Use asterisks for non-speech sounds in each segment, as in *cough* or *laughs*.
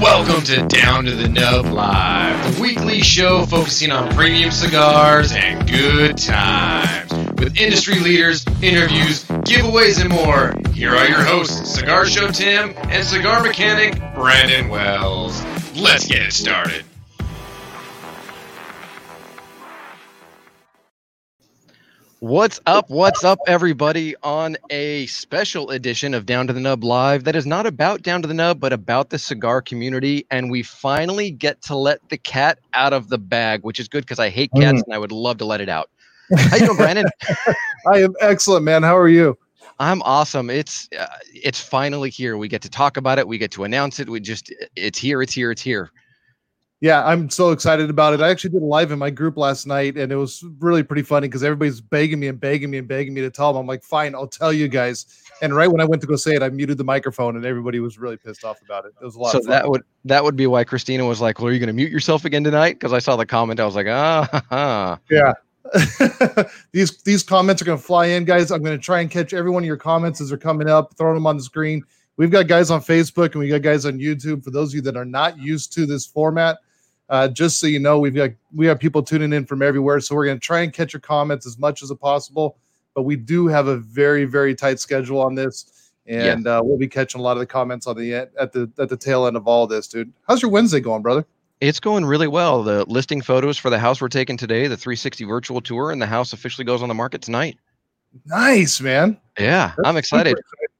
Welcome to Down to the Nub Live, the weekly show focusing on premium cigars and good times. With industry leaders, interviews, giveaways, and more, here are your hosts, Cigar Show Tim and cigar mechanic Brandon Wells. Let's get it started. What's up? What's up, everybody? On a special edition of Down to the Nub Live that is not about Down to the Nub, but about the cigar community. And we finally get to let the cat out of the bag, which is good because I hate cats Mm. and I would love to let it out. *laughs* How you doing, Brandon? I am excellent, man. How are you? I'm awesome. It's uh, it's finally here. We get to talk about it. We get to announce it. We just it's here. It's here. It's here. Yeah, I'm so excited about it. I actually did a live in my group last night, and it was really pretty funny because everybody's begging me and begging me and begging me to tell them. I'm like, fine, I'll tell you guys. And right when I went to go say it, I muted the microphone, and everybody was really pissed off about it. It was a lot So of fun. that would that would be why Christina was like, "Well, are you going to mute yourself again tonight?" Because I saw the comment. I was like, "Ah, ha, *laughs* ha. yeah. *laughs* these these comments are going to fly in, guys. I'm going to try and catch every one of your comments as they're coming up, throwing them on the screen. We've got guys on Facebook and we got guys on YouTube. For those of you that are not used to this format, uh, just so you know, we've got we have people tuning in from everywhere. So we're going to try and catch your comments as much as possible. But we do have a very very tight schedule on this, and uh, we'll be catching a lot of the comments on the end, at the at the tail end of all this, dude. How's your Wednesday going, brother? It's going really well. The listing photos for the house we're taking today, the 360 virtual tour, and the house officially goes on the market tonight. Nice, man. Yeah, That's I'm excited.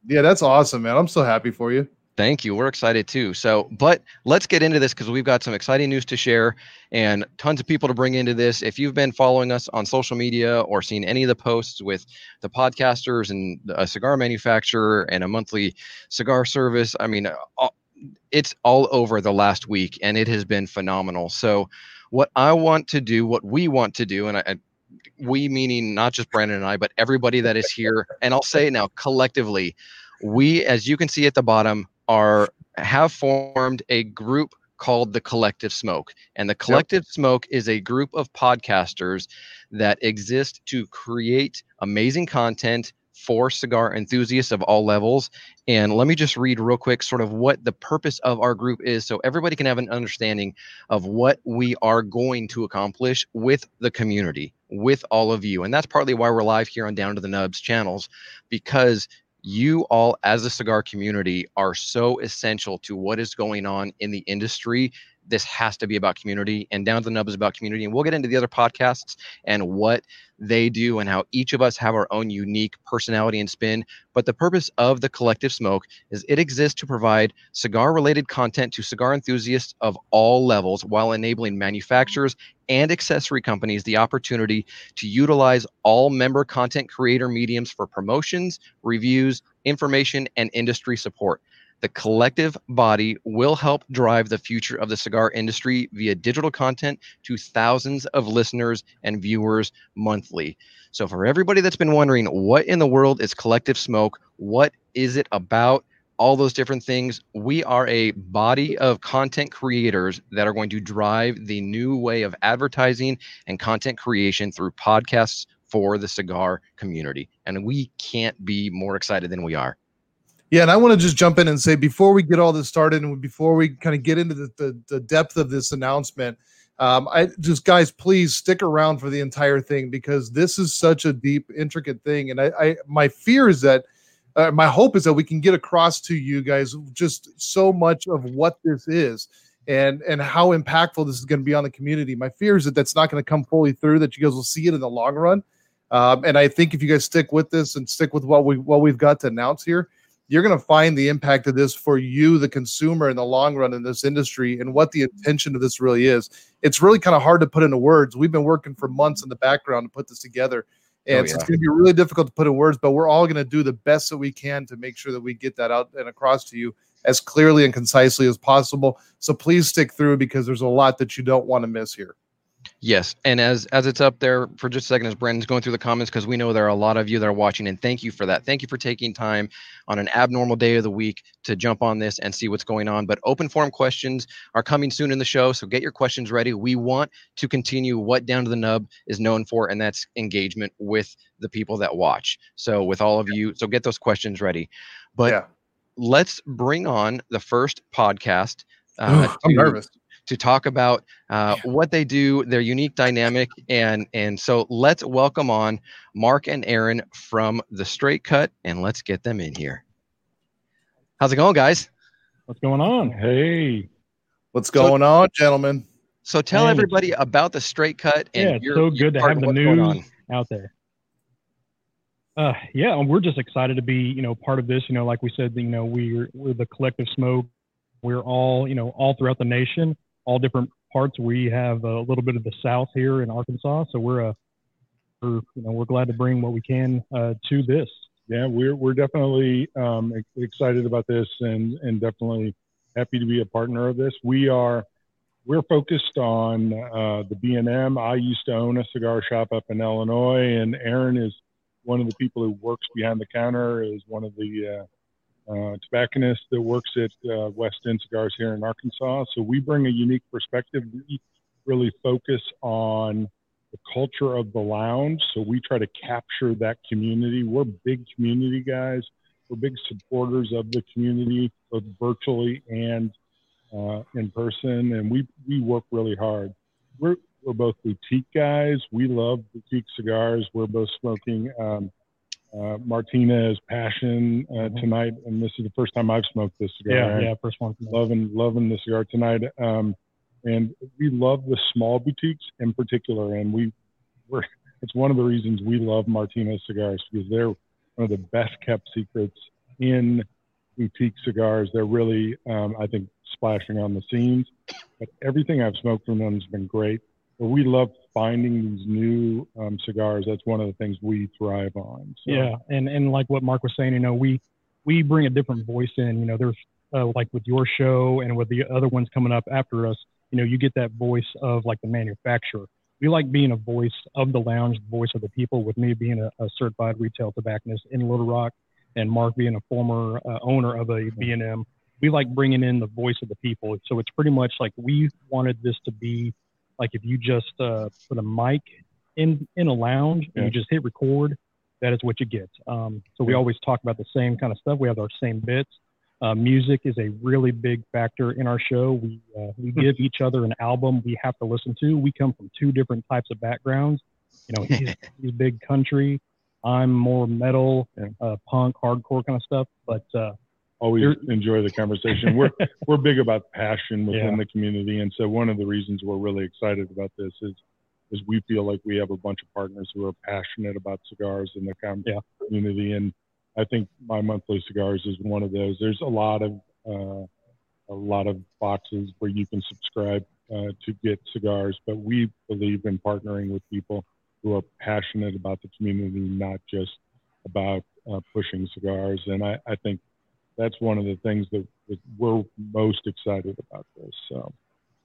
Yeah, that's awesome, man. I'm so happy for you. Thank you. We're excited too. So, but let's get into this because we've got some exciting news to share and tons of people to bring into this. If you've been following us on social media or seen any of the posts with the podcasters and a cigar manufacturer and a monthly cigar service, I mean, it's all over the last week and it has been phenomenal. So, what I want to do, what we want to do, and I, we meaning not just Brandon and I, but everybody that is here, and I'll say now collectively, we, as you can see at the bottom, are have formed a group called the Collective Smoke. And the Collective Smoke is a group of podcasters that exist to create amazing content for cigar enthusiasts of all levels. And let me just read real quick sort of what the purpose of our group is so everybody can have an understanding of what we are going to accomplish with the community, with all of you. And that's partly why we're live here on Down to the Nubs channels because you all as a cigar community are so essential to what is going on in the industry this has to be about community and down to the nub is about community and we'll get into the other podcasts and what they do and how each of us have our own unique personality and spin but the purpose of the collective smoke is it exists to provide cigar related content to cigar enthusiasts of all levels while enabling manufacturers and accessory companies the opportunity to utilize all member content creator mediums for promotions reviews, information, and industry support. The collective body will help drive the future of the cigar industry via digital content to thousands of listeners and viewers monthly. So, for everybody that's been wondering, what in the world is Collective Smoke? What is it about? All those different things. We are a body of content creators that are going to drive the new way of advertising and content creation through podcasts for the cigar community. And we can't be more excited than we are. Yeah, and I want to just jump in and say before we get all this started and before we kind of get into the, the, the depth of this announcement, um, I just guys, please stick around for the entire thing because this is such a deep, intricate thing. And I, I my fear is that uh, my hope is that we can get across to you guys just so much of what this is and and how impactful this is going to be on the community. My fear is that that's not going to come fully through. That you guys will see it in the long run. Um, and I think if you guys stick with this and stick with what we what we've got to announce here, you're going to find the impact of this for you, the consumer, in the long run in this industry, and what the mm-hmm. intention of this really is. It's really kind of hard to put into words. We've been working for months in the background to put this together, oh, and Oh, so it's going to be really difficult to put in words. But we're all going to do the best that we can to make sure that we get that out and across to you as clearly and concisely as possible. So please stick through because there's a lot that you don't want to miss here. Yes, and as as it's up there for just a second, as Brandon's going through the comments, because we know there are a lot of you that are watching, and thank you for that. Thank you for taking time on an abnormal day of the week to jump on this and see what's going on. But open forum questions are coming soon in the show, so get your questions ready. We want to continue what Down to the Nub is known for, and that's engagement with the people that watch. So with all of you, so get those questions ready. But Yeah. let's bring on the first podcast. Uh, I'm to- nervous. To talk about uh, what they do, their unique dynamic, and and so let's welcome on Mark and Aaron from the Straight Cut, and let's get them in here. How's it going, guys? What's going on? Hey, What's going on, gentlemen? So tell Hey. everybody about the Straight Cut and Yeah, it's your, so good to have the what's news. on. out there. Uh, yeah, and we're just excited to be, you know, part of this. You know, like we said, you know, we're we're the collective smoke. We're all, you know, all throughout the nation, all different parts. We have a little bit of the South here in Arkansas, so we're a, we're, you know, we're glad to bring what we can uh, to this. yeah, we're we're definitely um, excited about this and and definitely happy to be a partner of this. We are we're focused on uh, the B and M. I used to own a cigar shop up in Illinois, and Aaron is one of the people who works behind the counter. Is one of the uh, uh, tobacconists that works at uh, West End Cigars here in Arkansas. So we bring a unique perspective. We really focus on the culture of the lounge. So we try to capture that community. We're big community guys. We're big supporters of the community, both virtually and uh, in person. And we, we work really hard. We're, we're both boutique guys. We love boutique cigars. We're both smoking um, uh, Martinez Passion uh, Mhm. tonight. And this is the first time I've smoked this cigar. Yeah, yeah, first one. loving loving the cigar tonight. Um, and we love the small boutiques in particular, and we we're it's one of the reasons we love Martinez cigars because they're one of the best kept secrets in boutique cigars. They're really um, I think splashing on the scenes, but everything I've smoked from them has been great. But we love finding these new um, cigars. That's one of the things we thrive on. So, Yeah, and and like what Mark was saying, you know, we we bring a different voice in. You know, there's uh, like with your show and with the other ones coming up after us. You know, you get that voice of like the manufacturer. We like being a voice of the lounge, the voice of the people. With me being a, a certified retail tobacconist in Little Rock, and Mark being a former uh, owner of a B&M, we like bringing in the voice of the people. So it's pretty much like we wanted this to be like if you just uh, put a mic in in a lounge and Yeah. you just hit record, that is what you get. Um, so we always talk about the same kind of stuff. We have our same bits. Uh, music is a really big factor in our show. We uh, we give each other an album we have to listen to. We come from two different types of backgrounds. You know, *laughs* he's, he's big country. I'm more metal, Yeah. uh, punk, hardcore kind of stuff. But uh, always enjoy the conversation. We're *laughs* we're big about passion within Yeah. the community, and so one of the reasons we're really excited about this is is we feel like we have a bunch of partners who are passionate about cigars in the com- Yeah. community, and I think my monthly cigars is one of those. There's a lot of uh, a lot of boxes where you can subscribe uh, to get cigars, but we believe in partnering with people who are passionate about the community, not just about uh, pushing cigars. And I, I think that's one of the things that, that we're most excited about this. So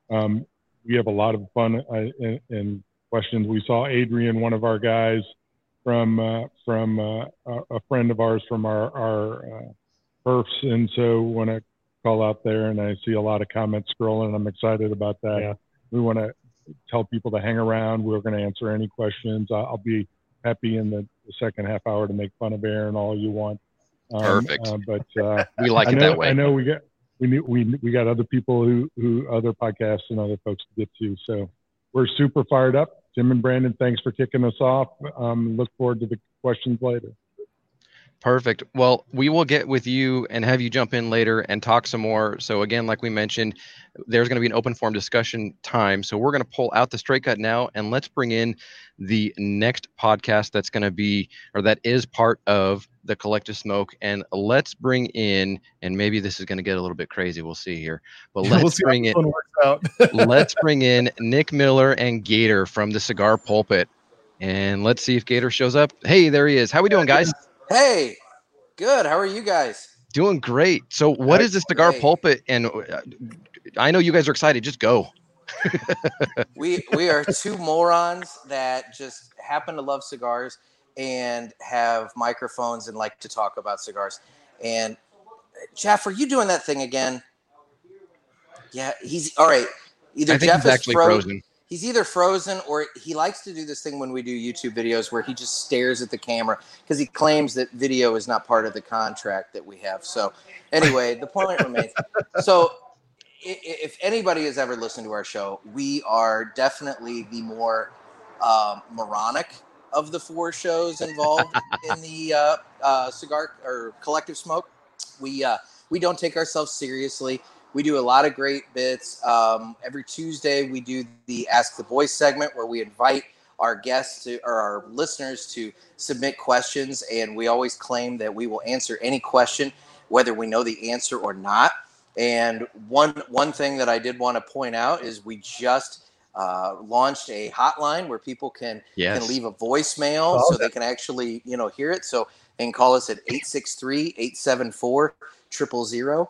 um, we have a lot of fun uh, in, in questions. We saw Adrian, one of our guys from uh, from uh, a friend of ours from our our uh, perfs, and so when I call out there and I see a lot of comments scrolling, I'm excited about that. Yeah. We want to tell people to hang around. We're going to answer any questions. I'll be happy in the, the second half hour to make fun of Aaron all you want. Um, Perfect. uh, but uh, *laughs* We like I it know, that way. I know we got we knew, we we got other people who who other podcasts and other folks to get to. So we're super fired up. Tim and Brandon, thanks for kicking us off. Um, look forward to the questions later. Perfect. Well, we will get with you and have you jump in later and talk some more. So again, like we mentioned, there's going to be an open forum discussion time. So we're going to pull out the straight cut now and let's bring in the next podcast that's going to be or that is part of the collective smoke and let's bring in and maybe this is going to get a little bit crazy. We'll see here. But *laughs* let's we'll bring in this one works out. *laughs* let's bring in Nick Miller and Gator from the Cigar Pulpit. And let's see if Gator shows up. Hey, there he is. How we doing, guys? Hey, good. How are you guys? Doing great. So, what is the Cigar Great. Pulpit? And uh, I know you guys are excited. Just go. we we are two morons that just happen to love cigars and have microphones and like to talk about cigars. And Jeff, are you doing that thing again? Yeah, he's all right. Either Jeff is actually fro- frozen. He's either frozen or he likes to do this thing when we do YouTube videos where he just stares at the camera because he claims that video is not part of the contract that we have. So, anyway, the point remains. *laughs* So, if anybody has ever listened to our show, we are definitely the more um, moronic of the four shows involved *laughs* in the uh, uh, cigar or collective smoke. We uh, we don't take ourselves seriously. We do a lot of great bits. Um, every Tuesday, we do the Ask the Boys segment where we invite our guests to, or our listeners to submit questions, and we always claim that we will answer any question, whether we know the answer or not. And one one thing that I did want to point out is we just uh, launched a hotline where people can Yes. can leave a voicemail Oh, so they can actually you know hear it. So they can call us at 863-874-000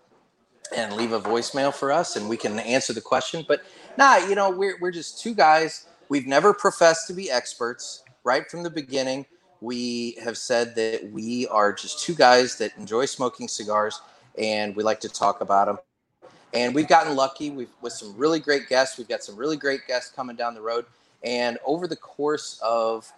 and leave a voicemail for us and we can answer the question. But nah, you know, we're we're just two guys. We've never professed to be experts right from the beginning. We have said that we are just two guys that enjoy smoking cigars and we like to talk about them. And we've gotten lucky we've, with some really great guests. We've got some really great guests coming down the road. And over the course of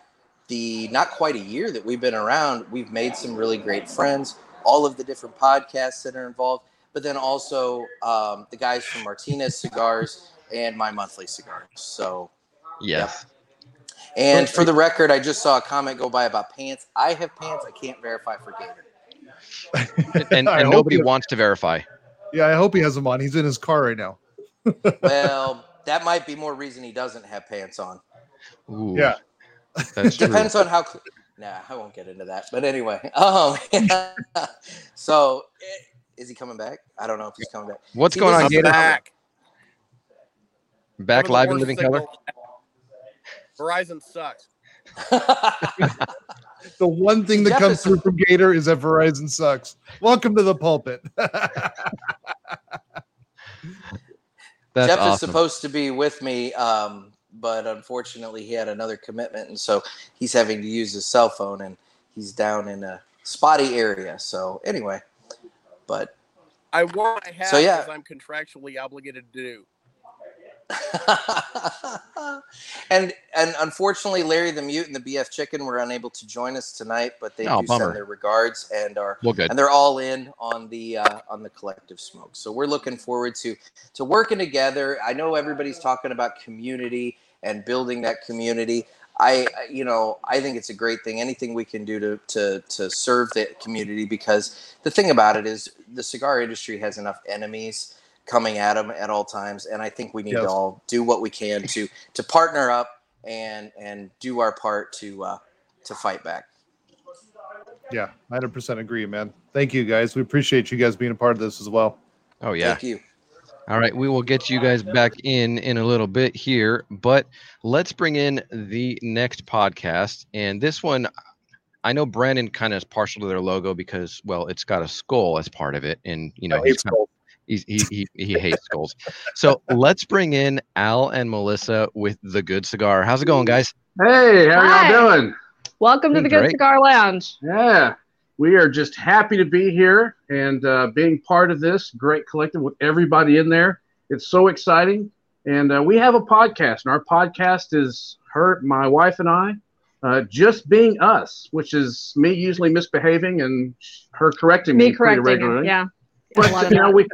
the not quite a year that we've been around, we've made some really great friends. All of the different podcasts that are involved, but then also um, the guys from Martinez Cigars and My Monthly Cigars. So, Yes. and for the record, I just saw a comment go by about pants. I have pants. I can't verify for Gator. *laughs* And, and nobody you- wants to verify. Yeah, I hope he has them on. He's in his car right now. *laughs* Well, that might be more reason he doesn't have pants on. Ooh, Yeah. That's true. Depends on how. cl- Nah, I won't get into that. But anyway, um, *laughs* so is he coming back? I don't know if he's coming back. What's He going on, doesn't- back. Back live and living color. Verizon sucks. *laughs* The one thing that Jeff comes is- through from Gator is that Verizon sucks. Welcome to the pulpit. *laughs* That's Jeff is supposed to be with me, um, but unfortunately, he had another commitment, and so he's having to use his cell phone, and he's down in a spotty area. So anyway, but I want I have So, yeah. I'm contractually obligated to do. *laughs* and and unfortunately, Larry the Mute and the BF Chicken were unable to join us tonight, but they Oh, do bummer. send their regards and are well, good. and they're all in on the uh, on the collective smoke. So we're looking forward to to working together. I know everybody's talking about community and building that community. I I- you know I think it's a great thing. Anything we can do to to to serve the community because the thing about it is the cigar industry has enough enemies coming at them at all times, and I think we need Yes. to all do what we can to to partner up and and do our part to uh, to fight back. yeah, 100% agree, man. Thank you, guys. We appreciate you guys being a part of this as well. Oh yeah. Thank you. All right, we will get you guys back in in a little bit here, but let's bring in the next podcast. And this one, I know Brandon kind of is partial to their logo because, well, it's got a skull as part of it, and you know he's, kind of- he's he, he he hates skulls. So let's bring in Al and Melissa with the Good Cigar. How's it going, guys? Hey, how Hi. y'all doing? Welcome to the Good great. Cigar Lounge. Yeah, we are just happy to be here and uh, being part of this great collective with everybody in there. It's so exciting, and uh, we have a podcast, and our podcast is her, my wife, and I, uh, just being us, which is me usually misbehaving and her correcting me, Me correcting you. regularly. Yeah. But you know, we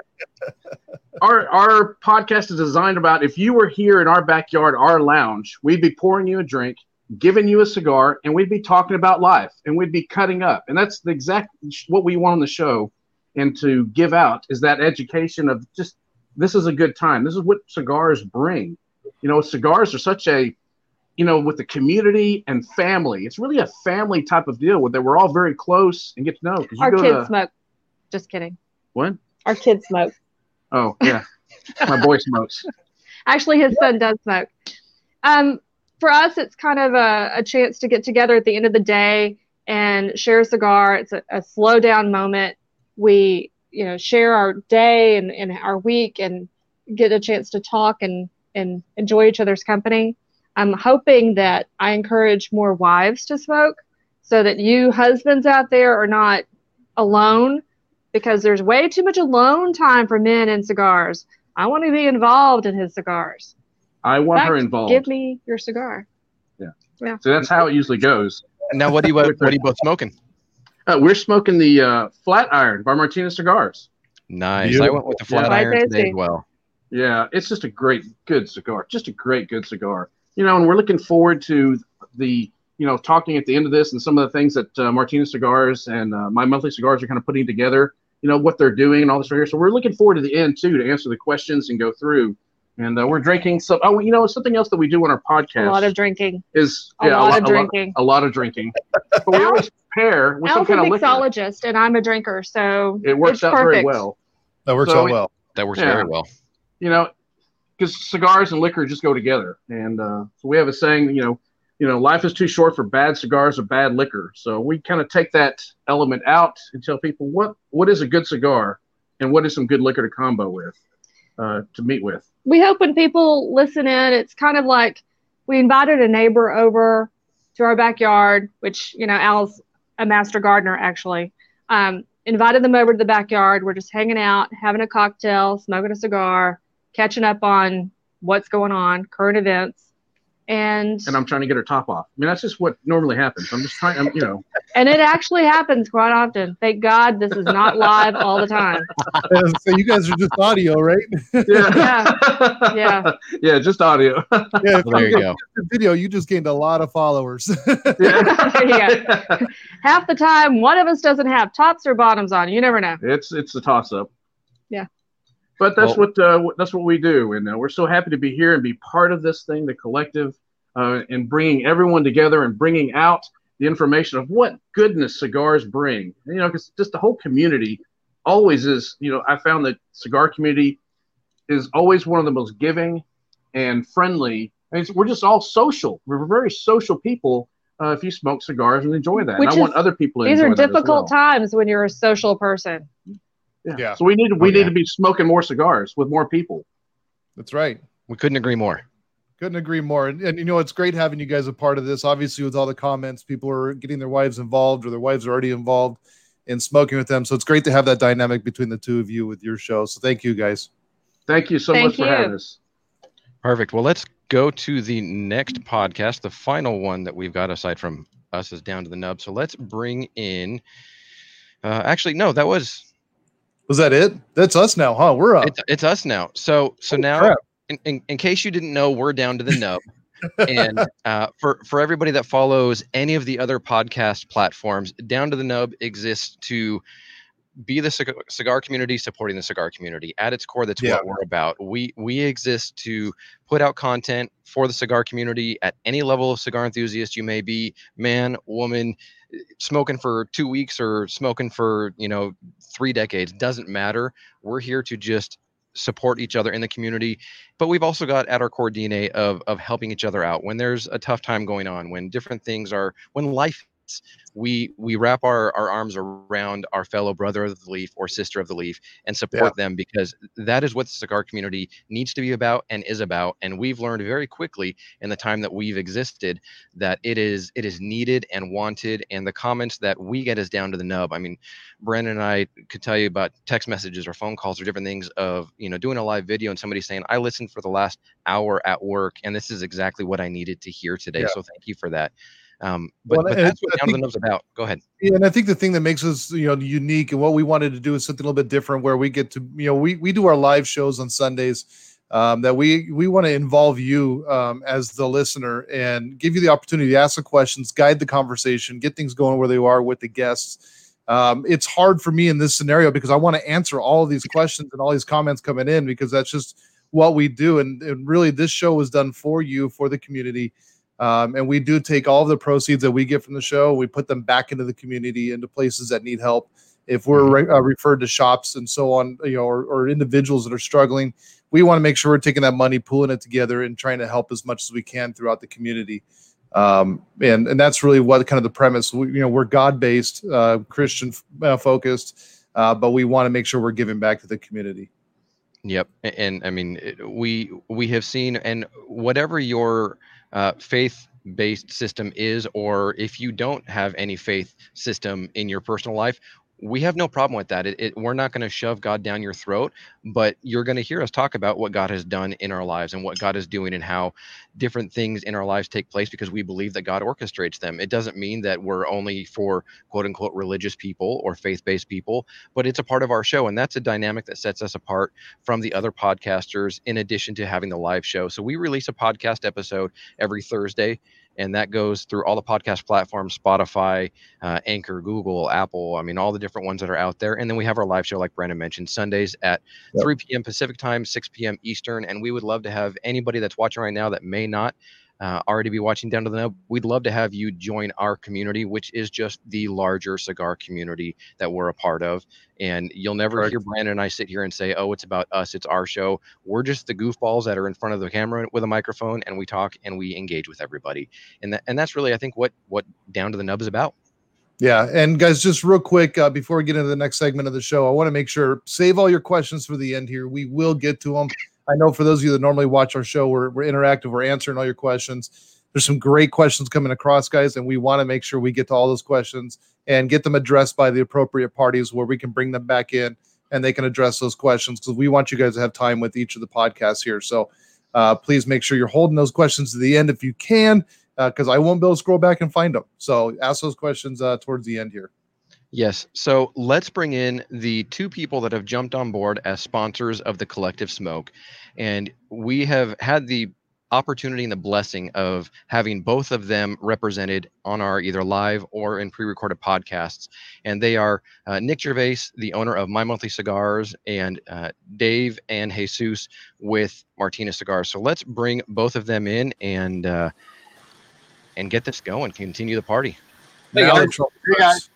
our our podcast is designed about if you were here in our backyard, our lounge, we'd be pouring you a drink, giving you a cigar, and we'd be talking about life, and we'd be cutting up, and that's the exact what we want on the show, and to give out is that education of just this is a good time. This is what cigars bring. You know, cigars are such a you know, with the community and family, it's really a family type of deal where they we're all very close and get to know. you Our kids to- smoke. Just kidding. What? Our kids smoke. Oh yeah, my boy smokes. *laughs* Actually, his son does smoke. Um, for us, it's kind of a, a chance to get together at the end of the day and share a cigar. It's a, a slow down moment. We, you know, share our day and, and our week and get a chance to talk and and enjoy each other's company. I'm hoping that I encourage more wives to smoke so that you husbands out there are not alone because there's way too much alone time for men in cigars. I want to be involved in his cigars. I In want her involved. Give me your cigar. Yeah. Yeah. So that's how it usually goes. Now, what are you what are you both smoking? Uh, we're smoking the uh, Flat Iron by Martinez Cigars. Nice. I went with the flat Yeah. iron Quite today as well. Yeah, it's just a great, good cigar. Just a great, good cigar. You know, and we're looking forward to the, you know, talking at the end of this and some of the things that uh, Martinez Cigars and uh, my monthly cigars are kind of putting together. You know what they're doing and all this right here. So we're looking forward to the end too to answer the questions and go through. And uh, we're drinking some. Oh, you know, something else that we do on our podcast A lot of drinking. is A yeah, lot a, of lot, a, lot, drinking. a lot of drinking. But we always pair with some kind a of liquor. mixologist, and I'm a drinker, so It works it's out perfect. very well. That works So out we- well. That works Yeah. very well. you know, because cigars and liquor just go together. And uh, so we have a saying, you know, you know, life is too short for bad cigars or bad liquor. So we kind of take that element out and tell people what what is a good cigar and what is some good liquor to combo with, uh, to meet with. We hope when people listen in, it's kind of like we invited a neighbor over to our backyard, which, you know, Al's a master gardener actually. Um, invited them over to the backyard. We're just hanging out, having a cocktail, smoking a cigar, catching up on what's going on, current events. And And I'm trying to get her top off. I mean, that's just what normally happens. I'm just trying, I'm, you know, and it actually happens quite often. Thank God this is not live all the time. *laughs* so you guys are just audio, right? *laughs* yeah, Yeah. yeah, yeah just audio. *laughs* Yeah, Well, there you go. video, you just gained a lot of followers. yeah. yeah. Half the time, one of us doesn't have tops or bottoms on. You never know. It's it's a toss up. Yeah. But that's Well- what uh, that's what we do, and uh, we're so happy to be here and be part of this thing, the collective, uh, and bringing everyone together and bringing out the information of what goodness cigars bring. You know, because just the whole community always is. You know, I found that cigar community is always one of the most giving and friendly. And it's, we're just all social. We're very social people. Uh, if you smoke cigars and enjoy that, Which and I want other people to These enjoy are that as difficult well. times when you're a social person. Yeah. So we need we Oh, need yeah. to be smoking more cigars with more people. That's right. We couldn't agree more. Couldn't agree more. And, and you know, it's great having you guys a part of this. Obviously, with all the comments, people are getting their wives involved or their wives are already involved in smoking with them. So it's great to have that dynamic between the two of you with your show. So thank you guys. Thank you so Thank much for having us. Perfect. Well, let's go to the next podcast. The final one that we've got aside from us is down to the nub. So let's bring in. Uh, actually, no, that was Was that it? That's us now, huh? We're up. it's, it's us now. So so now, crap. In, in, in case you didn't know, we're down to the nub. *laughs* and uh, for for everybody that follows any of the other podcast platforms, down to the nub exists to be the cigar, cigar community supporting the cigar community at its core that's Yeah. what we're about we we exist to put out content for the cigar community at any level of cigar enthusiast you may be man woman smoking for two weeks or smoking for you know three decades doesn't matter we're here to just support each other in the community but we've also got at our core dna of of helping each other out when there's a tough time going on when different things are when life we we wrap our, our arms around our fellow brother of the leaf or sister of the leaf and support them because that is what the cigar community needs to be about and is about and we've learned very quickly in the time that we've existed that it is it is needed and wanted and the comments that we get is down to the nub. I mean brandon and i could tell you about text messages or phone calls or different things of you know doing a live video and somebody saying i listened for the last hour at work and this is exactly what i needed to hear today Yeah. so thank you for that um, but, Well, but that's what I down the nub's about go ahead Yeah, and I think the thing that makes us, you know, unique and what we wanted to do is something a little bit different where we get to, you know, we we do our live shows on Sundays. Um, that we we want to involve you um, as the listener and give you the opportunity to ask the questions, guide the conversation, get things going where they are with the guests. Um, it's hard for me in this scenario because I want to answer all of these questions and all these comments coming in because that's just what we do. And, and really, this show was done for you, for the community. Um, and we do take all of the proceeds that we get from the show, we put them back into the community, into places that need help. If we're re- uh, referred to shops and so on, you know, or, or individuals that are struggling, we want to make sure we're taking that money, pulling it together, and trying to help as much as we can throughout the community. Um, and and that's really what kind of the premise. We, you know, we're God based, uh, Christian uh, focused, uh, but we want to make sure we're giving back to the community. Yep, A- and, I mean it- we we have seen, and whatever your uh, faith-based system is, or if you don't have any faith system in your personal life, we have no problem with that. It, it, we're not going to shove God down your throat, but you're going to hear us talk about what God has done in our lives and what God is doing and how different things in our lives take place because we believe that God orchestrates them. It doesn't mean that we're only for quote unquote religious people or faith-based people, but it's a part of our show, and that's a dynamic that sets us apart from the other podcasters. In addition to having the live show, so we release a podcast episode every Thursday and that goes through all the podcast platforms spotify uh, anchor google apple i mean all the different ones that are out there and then we have our live show like brandon mentioned sundays at Yep. 3 p.m pacific time 6 p.m eastern and we would love to have anybody that's watching right now that may not uh, already be watching down to the nub we'd love to have you join our community which is just the larger cigar community that we're a part of and you'll never Correct. hear brandon and i sit here and say oh it's about us it's our show we're just the goofballs that are in front of the camera with a microphone and we talk and we engage with everybody and that, and that's really i think what what down to the nub is about Yeah, and guys, just real quick uh, before we get into the next segment of the show, I want to make sure save all your questions for the end here. We will get to them. I know for those of you that normally watch our show, we're, we're interactive. We're answering all your questions. There's some great questions coming across, guys, and we want to make sure we get to all those questions and get them addressed by the appropriate parties where we can bring them back in and they can address those questions because we want you guys to have time with each of the podcasts here. So uh, please make sure you're holding those questions to the end if you can because I won't be able to scroll back and find them. So ask those questions uh, towards the end here. Yes. So let's bring in the two people that have jumped on board as sponsors of the Collective Smoke. And we have had the opportunity and the blessing of having both of them represented on our either live or in pre recorded podcasts. And they are uh, Nick Gervais, the owner of My Monthly Cigars, and uh, Dave and Jesus with Martinez Cigars. So let's bring both of them in and, uh, and get this going, continue the party. Hey, Now guys. the trouble Hey, starts. guys.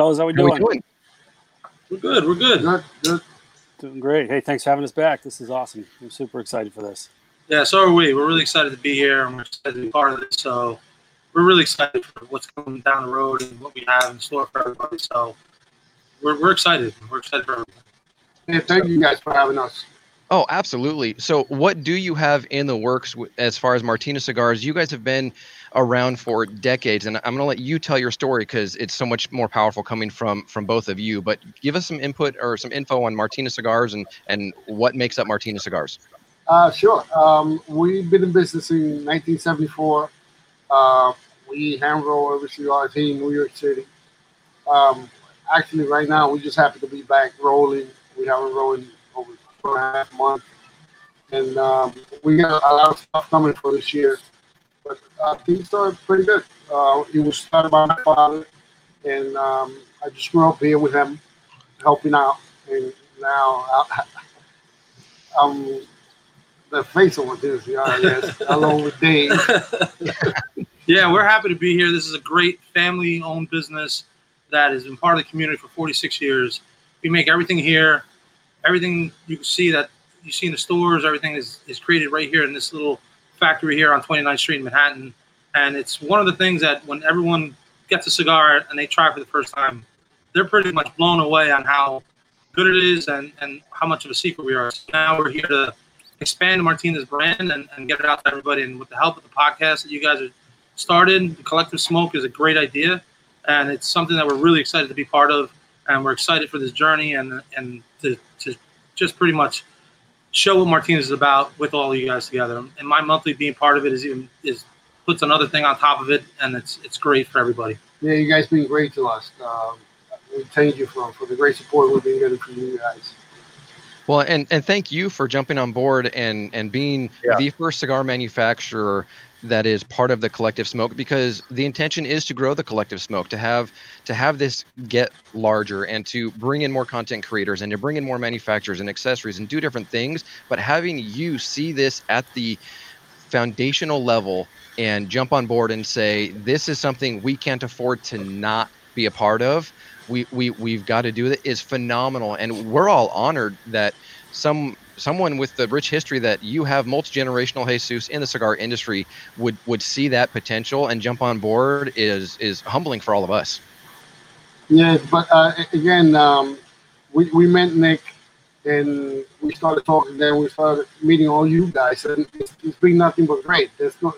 Fellas, how we How we doing? doing? We're good. We're good. Doing great. Hey, thanks for having us back. This is awesome. I'm super excited for this. Yeah, so are we. We're really excited to be here and we're excited to be part of this. So we're really excited for what's coming down the road and what we have in store for everybody. So we're, we're excited. We're excited for everybody. Hey, thank you guys for having us. Oh, absolutely. So, what do you have in the works as far as Martinez cigars? You guys have been around for decades, and I'm going to let you tell your story because it's so much more powerful coming from from both of you. But give us some input or some info on Martinez cigars and and what makes up Martinez cigars. Uh, sure. Um, we've been in business in 1974. Uh, we hand roll every cigars here in New York City. Um, actually, right now, we just happen to be back rolling. We haven't rolled over a half months. And um, we got a lot of stuff coming for this year. But uh, things are pretty good. Uh, it was started by my father, and um, I just grew up here with him, helping out. And now *laughs* I'm the face of this, I along with Dave. Yeah, we're happy to be here. This is a great family owned business that has been part of the community for 46 years. We make everything here. Everything you can see that you see in the stores, everything is, is created right here in this little factory here on 29th Street in Manhattan. And it's one of the things that when everyone gets a cigar and they try for the first time, they're pretty much blown away on how good it is and, and how much of a secret we are. So now we're here to expand Martinez brand and, and get it out to everybody. And with the help of the podcast that you guys are started. The Collective Smoke is a great idea, and it's something that we're really excited to be part of. And we're excited for this journey and and to, to just pretty much show what Martinez is about with all of you guys together. And my monthly being part of it is even is puts another thing on top of it, and it's it's great for everybody. Yeah, you guys been great to us. Um, we thank you for, for the great support we've been getting from you guys. Well, and and thank you for jumping on board and and being Yeah. the first cigar manufacturer that is part of the collective smoke because the intention is to grow the collective smoke to have to have this get larger and to bring in more content creators and to bring in more manufacturers and accessories and do different things. But having you see this at the foundational level and jump on board and say this is something we can't afford to not be a part of we, we we've got to do it is phenomenal. And we're all honored that some someone with the rich history that you have multi-generational jesus in the cigar industry would would see that potential and jump on board is is humbling for all of us Yeah, but uh, again, um, we, we met Nick and we started talking. Then we started meeting all you guys, and it's, it's been nothing but great. There's no,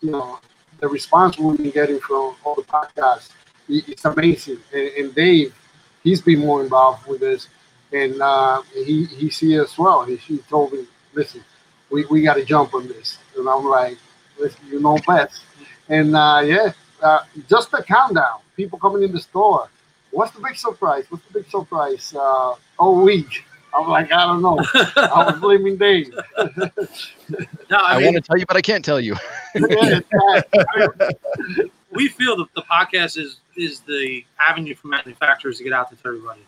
you know, the response we've been getting from all the podcasts, it's amazing. And, and Dave, he's been more involved with this, and uh, he he see as well. He, he told me, listen, we, we got to jump on this, and I'm like, listen, you know best. And uh, yeah, uh, just the countdown, people coming in the store. What's the big surprise? What's the big surprise? Uh, all week. I'm like, I don't know. I was *laughs* blaming Dave. No, I, I, mean, want to tell you, but I can't tell you. *laughs* Yeah, we feel that the podcast is is the avenue for manufacturers to get out to everybody.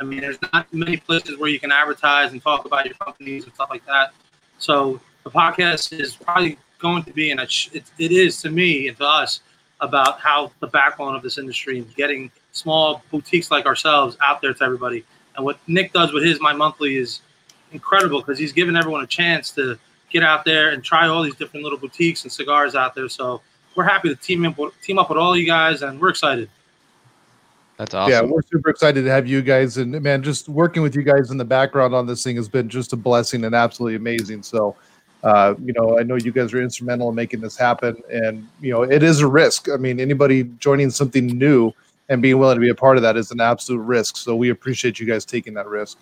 I mean, there's not many places where you can advertise and talk about your companies and stuff like that. So the podcast is probably going to be, and it, it is to me and to us about how the backbone of this industry and getting small boutiques like ourselves out there to everybody. And what Nick does with his My Monthly is incredible because he's giving everyone a chance to get out there and try all these different little boutiques and cigars out there. So we're happy to team up, team up with all you guys, and we're excited. That's awesome. Yeah, we're super excited to have you guys, and man, just working with you guys in the background on this thing has been just a blessing and absolutely amazing. So, uh, you know, I know you guys are instrumental in making this happen, and you know, it is a risk. I mean, anybody joining something new and being willing to be a part of that is an absolute risk. So, we appreciate you guys taking that risk.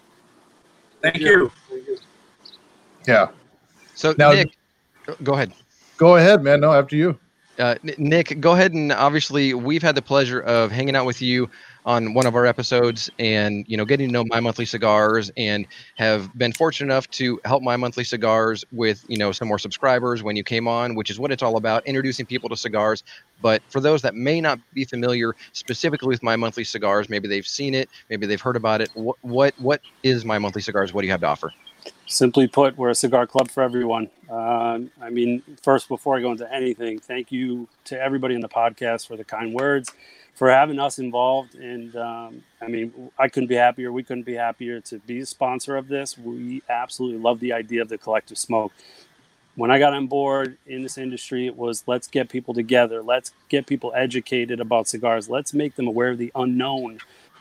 Thank you. Yeah, So Now- Nick, go ahead. go ahead, man. No, after you. Uh, Nick, go ahead and obviously we've had the pleasure of hanging out with you on one of our episodes and you know getting to know my monthly cigars and have been fortunate enough to help my monthly cigars with you know some more subscribers when you came on which is what it's all about introducing people to cigars. But for those that may not be familiar specifically with my monthly cigars maybe they've seen it maybe they've heard about it what what, what is my monthly cigars? What do you have to offer Simply put, we're a cigar club for everyone. Um, I mean, first, before I go into anything, thank you to everybody in the podcast for the kind words, for having us involved. And um, I mean, I couldn't be happier. We couldn't be happier to be a sponsor of this. We absolutely love the idea of the collective smoke. When I got on board in this industry, it was let's get people together, let's get people educated about cigars, let's make them aware of the unknown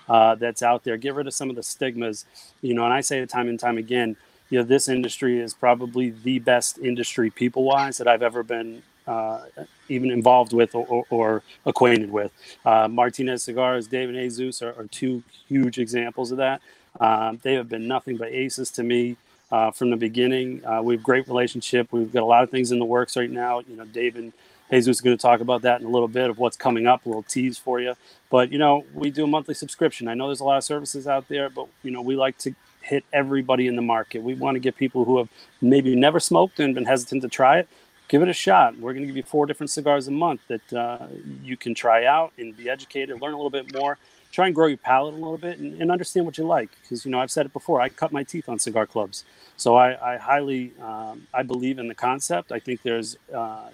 uh, that's out there, get rid of some of the stigmas. You know, and I say it time and time again you know, this industry is probably the best industry people wise that I've ever been uh, even involved with or, or, or acquainted with. Uh, Martinez Cigars, David Jesus are, are two huge examples of that. Um, they have been nothing but aces to me uh, from the beginning. Uh, we have great relationship. We've got a lot of things in the works right now. You know, Dave and Jesus is going to talk about that in a little bit of what's coming up. A little tease for you. But you know, we do a monthly subscription. I know there's a lot of services out there, but you know, we like to hit everybody in the market. We want to get people who have maybe never smoked and been hesitant to try it. Give it a shot. We're going to give you four different cigars a month that uh, you can try out and be educated, learn a little bit more, try and grow your palate a little bit, and, and understand what you like. Because you know, I've said it before. I cut my teeth on cigar clubs, so I, I highly, um, I believe in the concept. I think there's uh,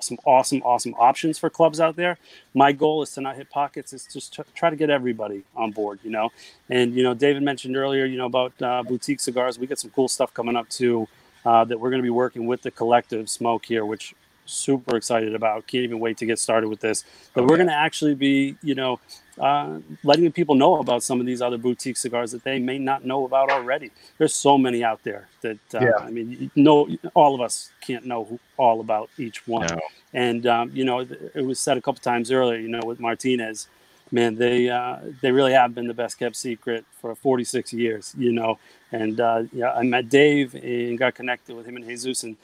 some awesome, awesome options for clubs out there. My goal is to not hit pockets. Is just to try to get everybody on board, you know. And you know, David mentioned earlier, you know, about uh, boutique cigars. We got some cool stuff coming up too uh, that we're going to be working with the collective smoke here, which super excited about. Can't even wait to get started with this. But we're going to actually be, you know, uh, letting people know about some of these other boutique cigars that they may not know about already. There's so many out there that uh, Yeah. I mean, no, all of us can't know who, all about each one. No. And um, you know, it was said a couple times earlier. You know, with Martinez, man, they uh, they really have been the best kept secret for 46 years. You know, and uh, yeah, I met Dave and got connected with him and Jesus, and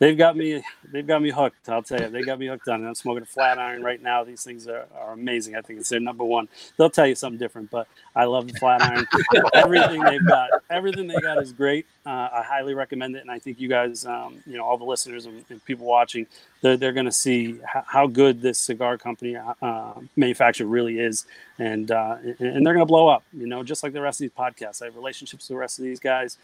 they've got me they've got me hooked. I'll tell you, they got me hooked on it. I'm smoking a flat iron right now. These things are, are amazing. I think it's their number one. They'll tell you something different, but I love the flat iron. *laughs* everything they've got, everything they got is great. Uh, I highly recommend it, and I think you guys, um, you know, all the listeners and, and people watching, they're, they're going to see how, how good this cigar company uh, manufacturer really is, and uh, and, and they're going to blow up. You know, just like the rest of these podcasts. I have relationships with the rest of these guys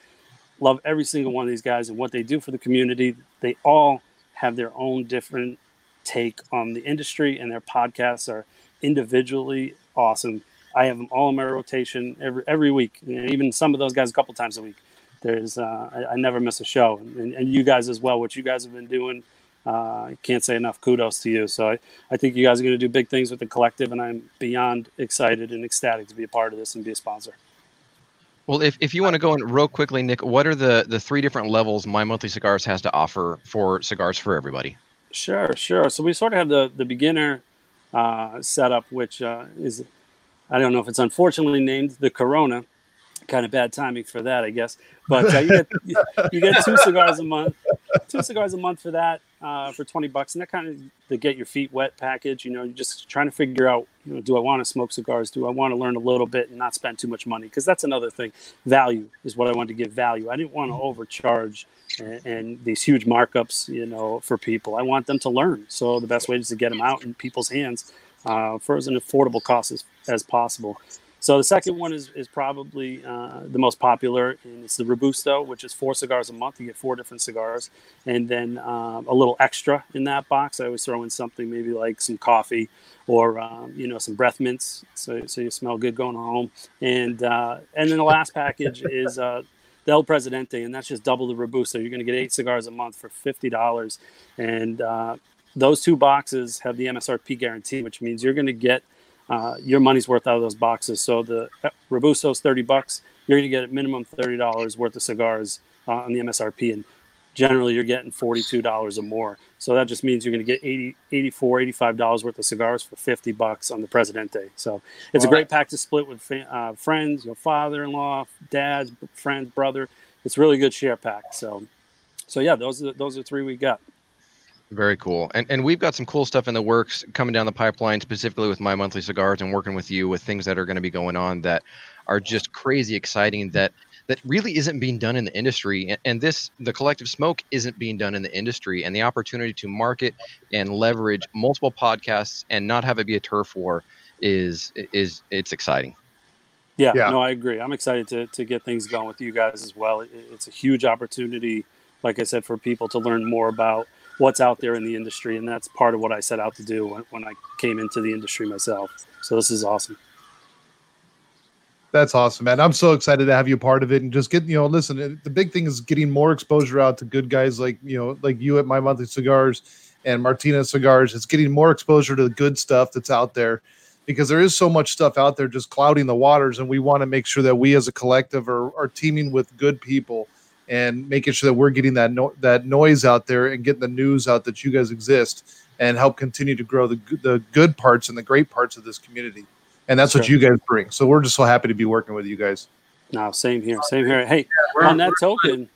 love every single one of these guys and what they do for the community. They all have their own different take on the industry, and their podcasts are individually awesome. I have them all in my rotation every every week, and even some of those guys a couple times a week. There's uh, I, I never miss a show, and, and you guys as well. What you guys have been doing, uh, I can't say enough kudos to you. So I, I think you guys are going to do big things with the collective, and I'm beyond excited and ecstatic to be a part of this and be a sponsor. Well, if, if you want to go in real quickly, Nick, what are the, the three different levels My Monthly Cigars has to offer for cigars for everybody? Sure, sure. So we sort of have the the beginner uh, setup, which uh, is I don't know if it's unfortunately named the Corona. Kind of bad timing for that, I guess. But uh, you get *laughs* you get two cigars a month, two cigars a month for that uh, for twenty bucks, and that kind of the get your feet wet package. You know, you're just trying to figure out, you know, do I want to smoke cigars? Do I want to learn a little bit and not spend too much money? Because that's another thing. Value is what I wanted to give value. I didn't want to overcharge and, and these huge markups, you know, for people. I want them to learn. So the best way is to get them out in people's hands uh, for as an affordable cost as, as possible. So the second one is, is probably uh, the most popular, and it's the Robusto, which is four cigars a month. You get four different cigars, and then um, a little extra in that box. I always throw in something maybe like some coffee or um, you know some breath mints, so, so you smell good going home. And uh, and then the last package *laughs* is uh, the El Presidente, and that's just double the Robusto. You're going to get eight cigars a month for fifty dollars, and uh, those two boxes have the MSRP guarantee, which means you're going to get uh, your money's worth out of those boxes. So the uh, Robusto 30 bucks. You're going to get a minimum $30 worth of cigars uh, on the MSRP. And generally you're getting $42 or more. So that just means you're going to get 80, 84, $85 worth of cigars for 50 bucks on the Presidente. So it's wow. a great pack to split with uh, friends, your father-in-law, dads, friends, brother. It's really good share pack. So, so yeah, those are, those are three we got. Very cool. And and we've got some cool stuff in the works coming down the pipeline, specifically with my monthly cigars and working with you with things that are going to be going on that are just crazy exciting that that really isn't being done in the industry. And, and this the collective smoke isn't being done in the industry. And the opportunity to market and leverage multiple podcasts and not have it be a turf war is is it's exciting. Yeah, yeah. no, I agree. I'm excited to to get things going with you guys as well. It, it's a huge opportunity, like I said, for people to learn more about what's out there in the industry, and that's part of what I set out to do when, when I came into the industry myself. So this is awesome. That's awesome, man. I'm so excited to have you part of it and just get, you know, listen, the big thing is getting more exposure out to good guys like, you know, like you at My Monthly Cigars and Martinez Cigars. It's getting more exposure to the good stuff that's out there because there is so much stuff out there just clouding the waters. And we want to make sure that we as a collective are, are teaming with good people and making sure that we're getting that no- that noise out there and getting the news out that you guys exist and help continue to grow the the good parts and the great parts of this community. And that's sure. what you guys bring. So we're just so happy to be working with you guys. No, same here, same here. Hey, yeah, on that token,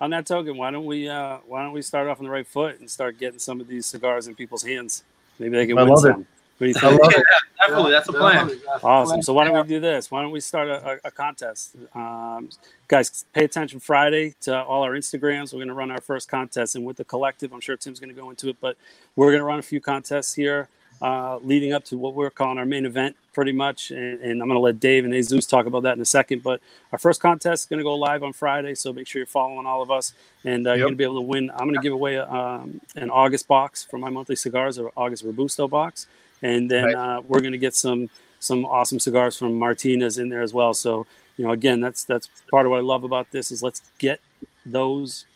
on that token, why don't we uh, why don't we start off on the right foot and start getting some of these cigars in people's hands? Maybe they can I win some. It. What do you think? Yeah, definitely. That's a plan. Awesome. So why don't we do this? Why don't we start a, a contest? Um, guys, pay attention Friday to all our Instagrams. We're going to run our first contest. And with the collective, I'm sure Tim's going to go into it, but we're going to run a few contests here uh, leading up to what we're calling our main event pretty much. And, and I'm going to let Dave and Jesus talk about that in a second. But our first contest is going to go live on Friday. So make sure you're following all of us. And uh, yep. you're going to be able to win. I'm going to give away um, an August box for my monthly cigars or August Robusto box and then right. uh, we're going to get some some awesome cigars from Martinez in there as well. So you know, again, that's that's part of what I love about this is let's get those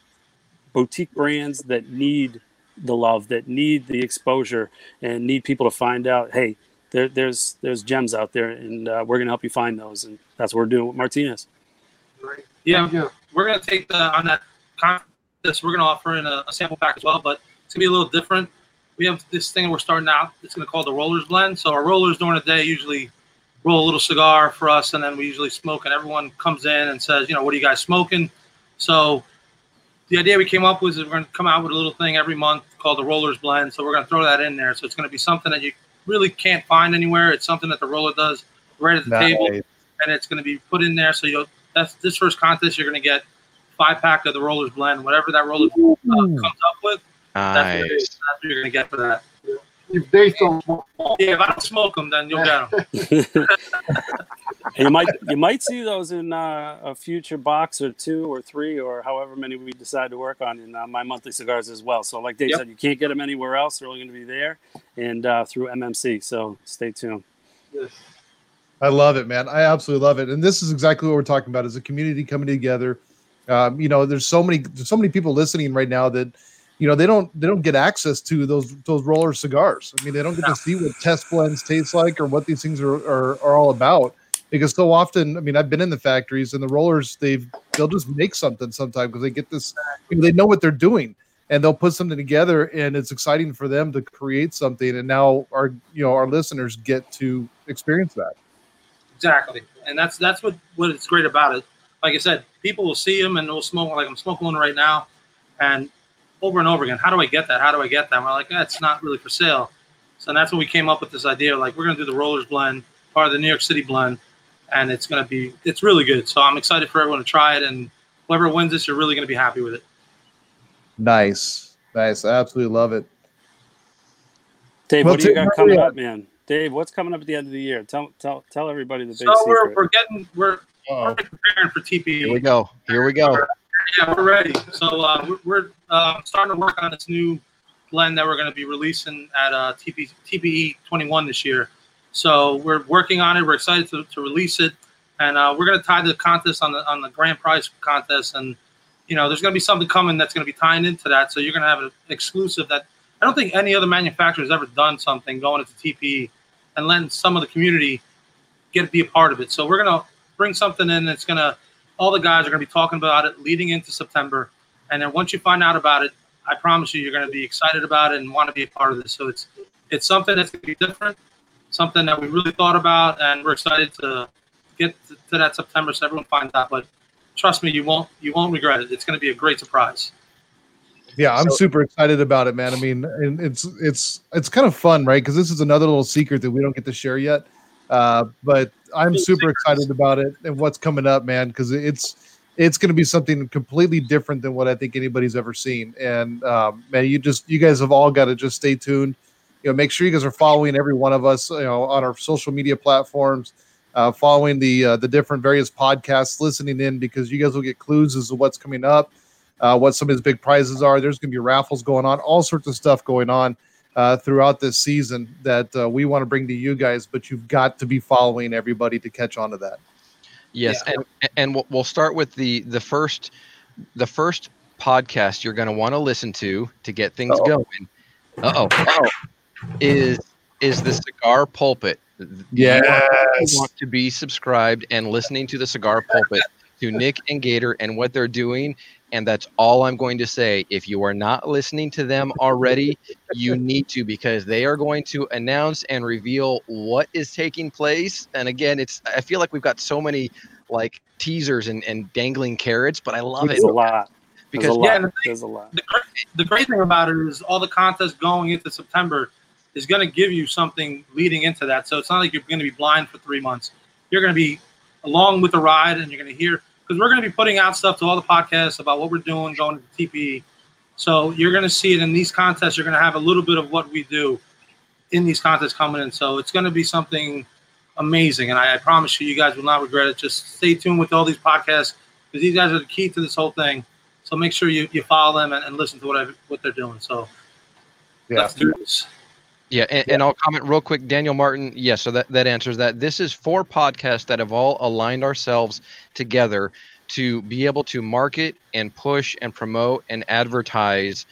boutique brands that need the love, that need the exposure, and need people to find out, hey, there, there's there's gems out there, and uh, we're to help you find those, and that's what we're doing with Martinez. Right. Yeah, we're to take the on that this. We're to offer in a, a sample pack as well, but it's to be a little different we have this thing we're starting out. It's to call the Rollers Blend. So our rollers during the day usually roll a little cigar for us, and then we usually smoke. And everyone comes in and says, you know, what are you guys smoking? So the idea we came up with is we're going to come out with a little thing every month called the Rollers Blend. So we're going to throw that in there. So it's going to be something that you really can't find anywhere. It's something that the roller does right at the nice. table, and it's going to be put in there. So you'll that's this first contest you're going to get five pack of the Rollers Blend, whatever that roller uh, comes up with. Nice. That's, that's what you're gonna get for that. If they don't yeah, if I don't smoke them, then you'll get them. *laughs* you might you might see those in uh, a future box or two or three or however many we decide to work on in uh, my monthly cigars as well. So, like Dave yep. said, you can't get them anywhere else. They're only going to be there and uh, through MMC. So, stay tuned. Yes. I love it, man. I absolutely love it, and this is exactly what we're talking about: is a community coming together. Um, you know, there's so many, there's so many people listening right now that you know they don't they don't get access to those those roller cigars. I mean, they don't get to see what test blends taste like or what these things are are, are all about. because so often, I mean, I've been in the factories and the rollers, they've they'll just make something sometime because they get this, you know, they know what they're doing and they'll put something together and it's exciting for them to create something and now our you know our listeners get to experience that Exactly, and that's that's what what it's great about it. Like I said, people will see them and they'll smoke. Like I'm smoking one right now, and over and over again. How do I get that? How do I get that? And we're like, that's not really for sale. So that's when we came up with this idea. Like we're gonna do the Rollers blend, part of the New York City blend, and it's gonna be it's really good. So I'm excited for everyone to try it, and whoever wins this, you're really gonna be happy with it. nice nice i absolutely love it Dave, Well, what do you got where are we coming up, man? Dave, what's coming up at the end of the year? Tell tell tell everybody the big So we're, we're getting we're oh. already preparing for TPE. Here we go. Here we go. Yeah, we're ready. So uh, we're, uh, starting to work on this new blend that we're going to be releasing at uh, TP, TPE 21 this year. So we're working on it. We're excited to, to release it, and uh, we're going to tie the contest on the on the grand prize contest. And you know, there's going to be something coming that's going to be tying into that. So you're going to have an exclusive that I don't think any other manufacturer has ever done something going into TPE and letting some of the community get be a part of it. So we're going to bring something in that's going to all the guys are going to be talking about it leading into September. And then once you find out about it, I promise you, you're going to be excited about it and want to be a part of this. So it's it's something that's going to be different, something that we really thought about, and we're excited to get to, to that September so everyone finds out. But trust me, you won't you won't regret it. It's going to be a great surprise. Yeah, I'm So- super excited about it, man. I mean, and it's it's it's kind of fun, right? Because this is another little secret that we don't get to share yet. Uh, but I'm super excited about it and what's coming up, man. Because it's it's going to be something completely different than what I think anybody's ever seen. And um, man, you just you guys have all got to just stay tuned. You know, make sure you guys are following every one of us, you know, on our social media platforms, uh, following the uh, the different various podcasts, listening in because you guys will get clues as to what's coming up uh, what some of his big prizes are. There's going to be raffles going on, all sorts of stuff going on uh, throughout this season that uh, we want to bring to you guys. But you've got to be following everybody to catch on to that. Yes, and and we'll, we'll start with the the first the first podcast you're going to want to listen to to get things Uh-oh. going. Uh oh, is is the cigar pulpit? Yes. You want to be subscribed and listening to the cigar pulpit to Nick and Gator and what they're doing. And that's all I'm going to say. If you are not listening to them already, you *laughs* need to because they are going to announce and reveal what is taking place. And again, it's I feel like we've got so many like teasers and, and dangling carrots, but I love There's it a lot. There's because a Yeah, lot. and the There's a lot. the, great, the great thing about it is all the contests going into September is going to give you something leading into that. So it's not like you're going to be blind for three months. You're going to be along with the ride, and you're going to hear because we're going to be putting out stuff to all the podcasts about what we're doing going to TPE. So you're going to see it in these contests. You're going to have a little bit of what we do in these contests coming in. So it's going to be something amazing, and I, I promise you, you guys will not regret it. Just stay tuned with all these podcasts because these guys are the key to this whole thing. So make sure you, you follow them and, and listen to what I, what they're doing. So Yeah. let's do this. Yeah, and, and I'll comment real quick. Daniel Martin, yes, so that, that answers that. This is four podcasts that have all aligned ourselves together to be able to market and push and promote and advertise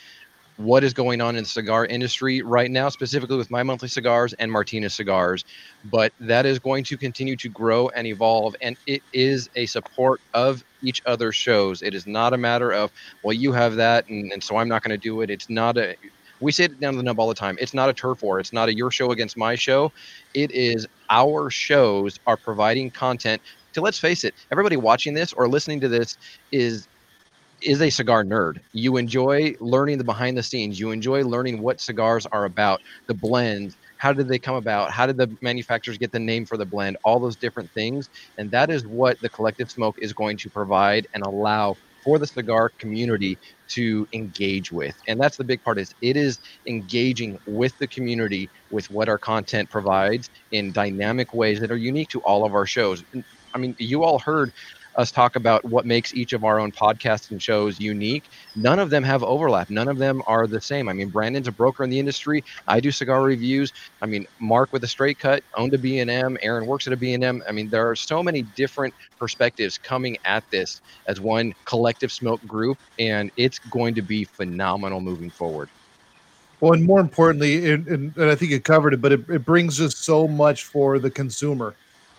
what is going on in the cigar industry right now, specifically with my monthly cigars and Martinez cigars. But that is going to continue to grow and evolve, and it is a support of each other's shows. It is not a matter of, well, you have that, and, and so I'm not going to do it. It's not a we say it down the nub all the time. It's not a turf war. It's not a your show against my show. It is our shows are providing content to let's face it, everybody watching this or listening to this is is a cigar nerd. You enjoy learning the behind the scenes. You enjoy learning what cigars are about, the blends, how did they come about? How did the manufacturers get the name for the blend? All those different things. And that is what the collective smoke is going to provide and allow for the cigar community to engage with. And that's the big part is it is engaging with the community with what our content provides in dynamic ways that are unique to all of our shows. I mean you all heard us talk about what makes each of our own podcasts and shows unique. None of them have overlap. None of them are the same. I mean brandon's a broker in the industry. I do cigar reviews. I mean mark with a straight cut owned a b&m aaron works at a b&m i mean there are so many different perspectives coming at this as one collective smoke group and it's going to be phenomenal moving forward. Well, and more importantly, and, and, and I think you covered it, but it, it brings us so much for the consumer.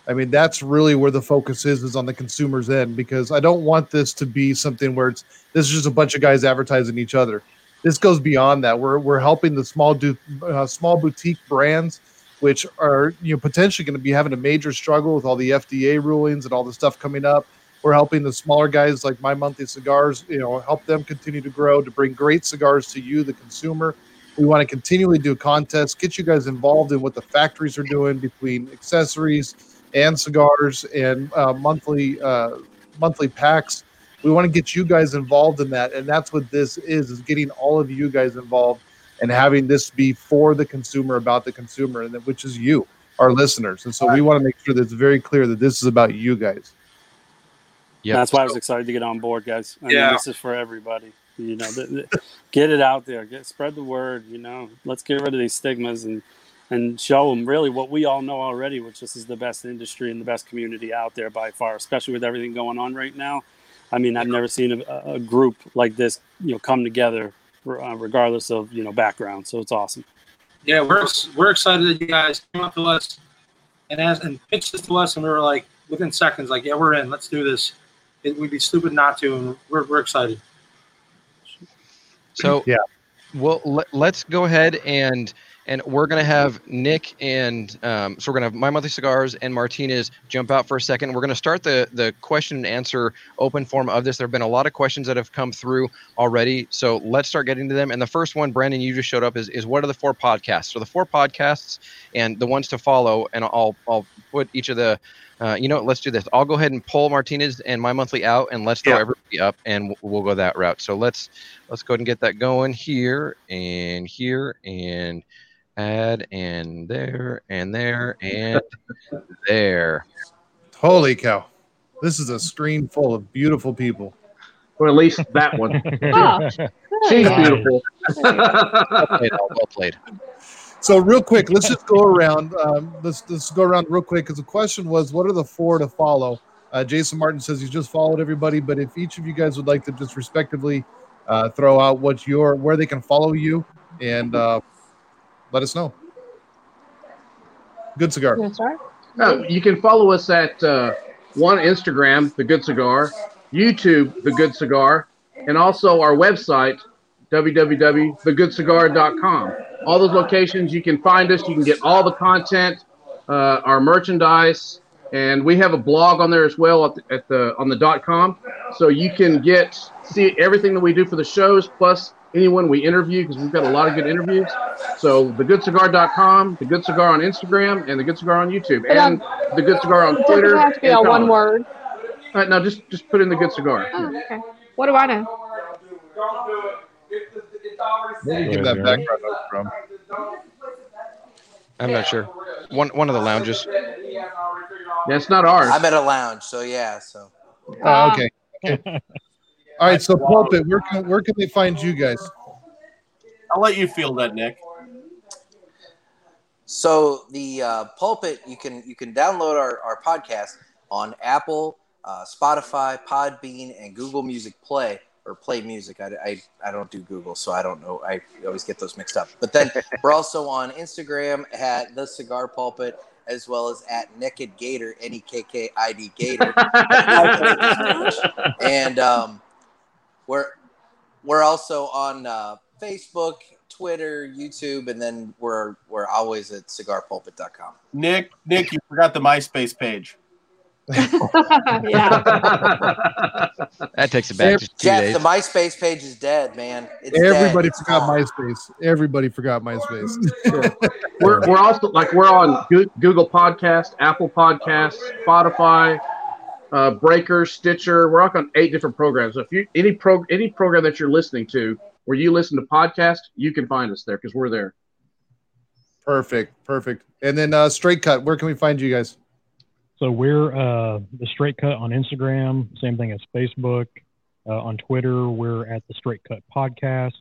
I mean, that's really where the focus is, is on the consumer's end, because I don't want this to be something where it's this is just a bunch of guys advertising each other. This goes beyond that. We're we're helping the small du- uh, small boutique brands, which are you know potentially going to be having a major struggle with all the FDA rulings and all the stuff coming up. We're helping the smaller guys like My Monthly Cigars, you know, help them continue to grow to bring great cigars to you, the consumer. We want to continually do contests, get you guys involved in what the factories are doing between accessories and cigars and uh, monthly uh, monthly packs. We want to get you guys involved in that, and that's what this is: is getting all of you guys involved and having this be for the consumer, about the consumer, and that, which is you, our listeners. And so we want to make sure that it's very clear that this is about you guys. Yeah, That's why I was excited to get on board, guys. I Yeah. mean, this is for everybody. You know, th- th- get it out there, get spread the word. You know, let's get rid of these stigmas and and show them really what we all know already, which this is the best industry and the best community out there by far, especially with everything going on right now. I mean, I've never seen a, a group like this, you know, come together uh, regardless of you know background. So it's awesome. Yeah, we're we're excited that you guys came up to us and asked and pitched this to us, and we were like within seconds, like, yeah, we're in. Let's do this. It would be stupid not to, and we're we're excited. So yeah, well, let, let's go ahead and and we're gonna have Nick and um, so we're gonna have my monthly cigars and Martinez jump out for a second. We're gonna start the the question and answer open form of this. There have been a lot of questions that have come through already, so let's start getting to them. And the first one, Brandon, you just showed up is is what are the four podcasts? So the four podcasts and the ones to follow, and I'll I'll put each of the uh, you know, let's do this. I'll go ahead and pull Martinez and my monthly out, and let's throw Yeah. everybody up, and we'll, we'll go that route. So let's let's go ahead and get that going here and here and add and there and there and there. Holy cow! This is a screen full of beautiful people. Or at least that one. *laughs* Oh, She's beautiful. Well played, well played. So real quick, let's just go around. Um, let's let's go around real quick because the question was, what are the four to follow? Uh, Jason Martin says he's just followed everybody, but if each of you guys would like to just respectively uh, throw out what your where they can follow you and uh, let us know. Good cigar. You wanna? Uh, you can follow us at uh, one Instagram, The Good Cigar, YouTube, The Good Cigar, and also our website, www.thegoodcigar.com. All those locations, you can find us. You can get all the content, uh, our merchandise, and we have a blog on there as well at the, at the on the dot com. So you can get see everything that we do for the shows, plus anyone we interview because we've got a lot of good interviews. So thegoodcigar.com, the Good Cigar on Instagram, and the Good Cigar on YouTube, But, um, and the Good Cigar on Twitter. doesn't have to be and all one word. Uh, no, just just put in the Good Cigar. Oh, okay. What do I know? Where did you get that background from? I'm not sure. One one of the lounges. That's not ours. I'm at a lounge, so yeah. So Oh, okay. *laughs* okay. All right. So pulpit, where can where can they find you guys? I'll let you feel that, Nick. So the uh, pulpit, you can you can download our, our podcast on Apple, uh, Spotify, Podbean, and Google Music Play or Play Music. I, I, I don't do Google, so I don't know. I always get those mixed up. But then *laughs* we're also on Instagram at the Cigar Pulpit as well as at Naked Gator, N E K K I D Gator, *laughs* and um, we're we're also on uh, Facebook, Twitter, YouTube, and then we're we're always at cigarpulpit.com. Nick, Nick, you forgot the MySpace page. *laughs* yeah. *laughs* That takes it back to two Jeff, days. the MySpace page is dead, man. It's Everybody dead. Forgot. MySpace. Everybody forgot MySpace. We're, we're also like we're on Google Podcast, Apple Podcasts, Spotify, uh, Breaker, Stitcher. We're on eight different programs. So if you any pro any program that you're listening to where you listen to podcast, you can find us there because we're there. perfect, perfect. And then uh, straight cut. Where can we find you guys? So we're uh, the Straight Cut on Instagram, same thing as Facebook. Uh, on Twitter, we're at the Straight Cut Podcast.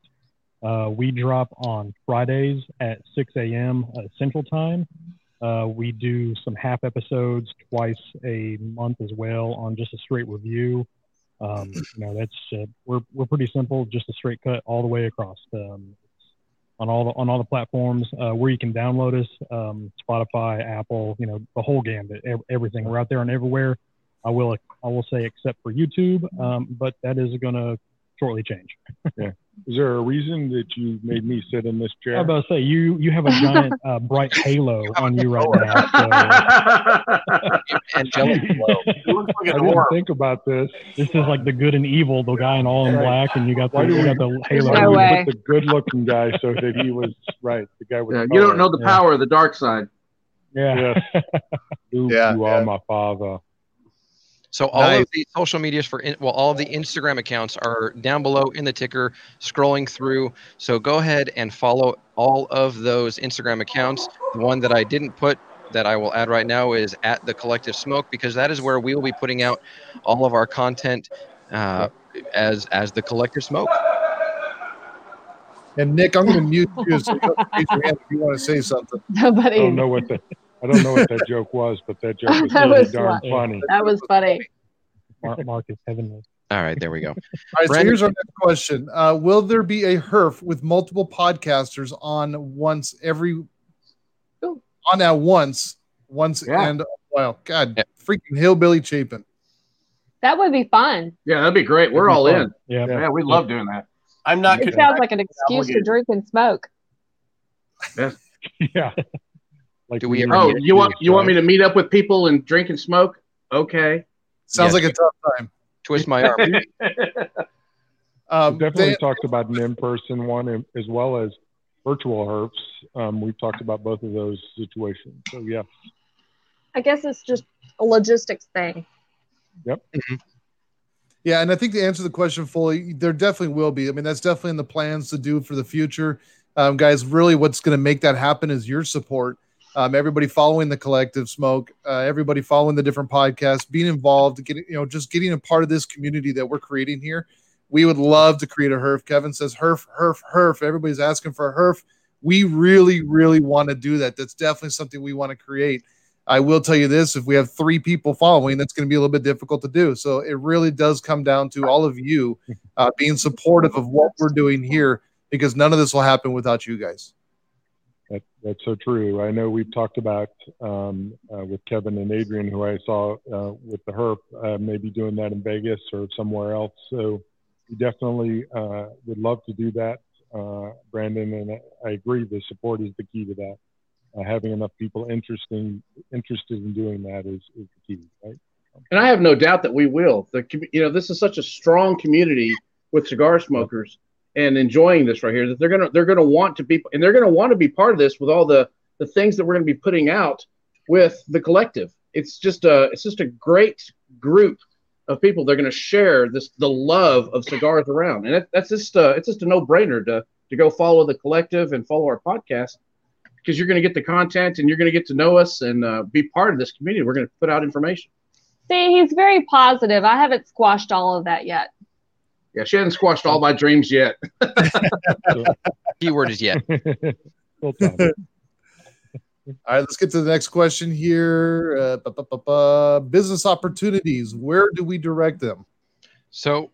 Uh, we drop on Fridays at 6 a.m. Uh, Central Time. Uh, we do some half episodes twice a month as well on just a straight review. Um, you know, that's uh, we're we're pretty simple, just a straight cut all the way across. Um, on all the on all the platforms uh, where you can download us. Um, Spotify, Apple, you know, the whole gambit, ev- everything. We're out there and everywhere. I will I will say except for YouTube, um, but that is going to shortly change. *laughs* yeah. Is there a reason that you made me sit in this chair? I chair? was about to say you you have a giant uh, bright halo *laughs* on you right now. So *laughs* Angelic glow. I didn't think about this. this is like the good and evil, the guy in all in black, and you got the Why do you we, got the halo. do No we way. put the good-looking guy so that he was right? The guy with Yeah, the you don't know the Yeah. power of the dark side. Yeah. Yes. Luke, Yeah, you yeah. are my father. So all Nice. of the social medias for in, well, all of the Instagram accounts are down below in the ticker, scrolling through. So go ahead and follow all of those Instagram accounts. The one that I didn't put that I will add right now is at the Collective Smoke because that is where we will be putting out all of our content uh, as as the Collective Smoke. And Nick, I'm going to mute you so you don't raise your hand if you want to say something. *laughs* I Nobody. don't know what the I don't know what that joke was, but that joke was *laughs* That really was darn fun. funny. That was funny. Mark, Mark is heavenly. All right, there we go. All right, so here's our next question. Uh, will there be a HERF with multiple podcasters on once every on at once, once Yeah. and well, God, Yeah. freaking hillbilly Chapin. That would be fun. Yeah, that'd be great. We're all in. Yeah. Yeah, we love doing that. I'm not It sounds like an excuse to drink and smoke. Yeah. *laughs* Like Do we ever Oh, get you want you want me to meet up with people and drink and smoke? Okay. Sounds Yes. like a tough time. Twist my arm. *laughs* Um, We've definitely Dan- talked about an in-person one as well as virtual herfs. Um, we've talked about both of those situations. So yeah, I guess it's just a logistics thing. Yep. Yeah, and I think to answer the question fully, there definitely will be. I mean, that's definitely in the plans to do for the future. Um, guys, really what's going to make that happen is your support. Um, everybody following the collective smoke, uh, everybody following the different podcasts, being involved, getting, you know, just getting a part of this community that we're creating here. We would love to create a HERF. Kevin says HERF, HERF, HERF. Everybody's asking for a HERF. We really, really want to do that. That's definitely something we want to create. I will tell you this: if we have three people following, that's going to be a little bit difficult to do. So it really does come down to all of you uh, being supportive of what we're doing here, because none of this will happen without you guys. That, that's so true. I know we've talked about um, uh, with Kevin and Adrian, who I saw uh, with the herf, uh, maybe doing that in Vegas or somewhere else. So we definitely uh, would love to do that, uh, Brandon. And I agree, the support is the key to that. Uh, having enough people interesting interested in doing that is, is the key, right? And I have no doubt that we will. The you know this is such a strong community with cigar smokers and enjoying this right here that they're gonna they're gonna want to be and they're gonna want to be part of this with all the the things that we're gonna be putting out with the collective. It's just a it's just a great group of people. They're gonna share this the love of cigars around, and it, that's just uh, it's just a no brainer to to go follow the collective and follow our podcast because you're gonna get the content and you're gonna get to know us and uh, be part of this community. We're gonna put out information. See, he's very positive. I haven't squashed all of that yet. Yeah, she hasn't squashed all my dreams yet. *laughs* Keyword is yet. *laughs* All right, let's get to the next question here. Uh, ba, ba, ba, ba. Business opportunities. Where do we direct them? So,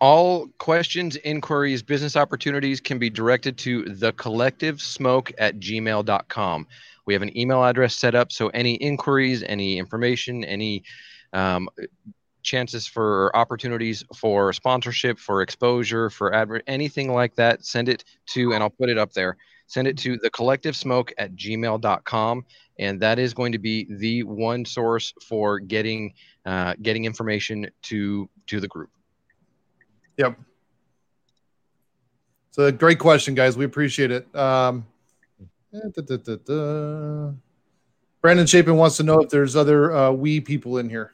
all questions, inquiries, business opportunities can be directed to the collective smoke at gmail.com. We have an email address set up. So, any inquiries, any information, any um, chances for opportunities for sponsorship, for exposure, for advert, anything like that, send it to, and I'll put it up there. Send it to the collective smoke at gmail.com. And that is going to be the one source for getting uh, getting information to to the group. Yep. So great question, guys. We appreciate it. Um, da, da, da. Brandon Chapin wants to know if there's other uh, we people in here.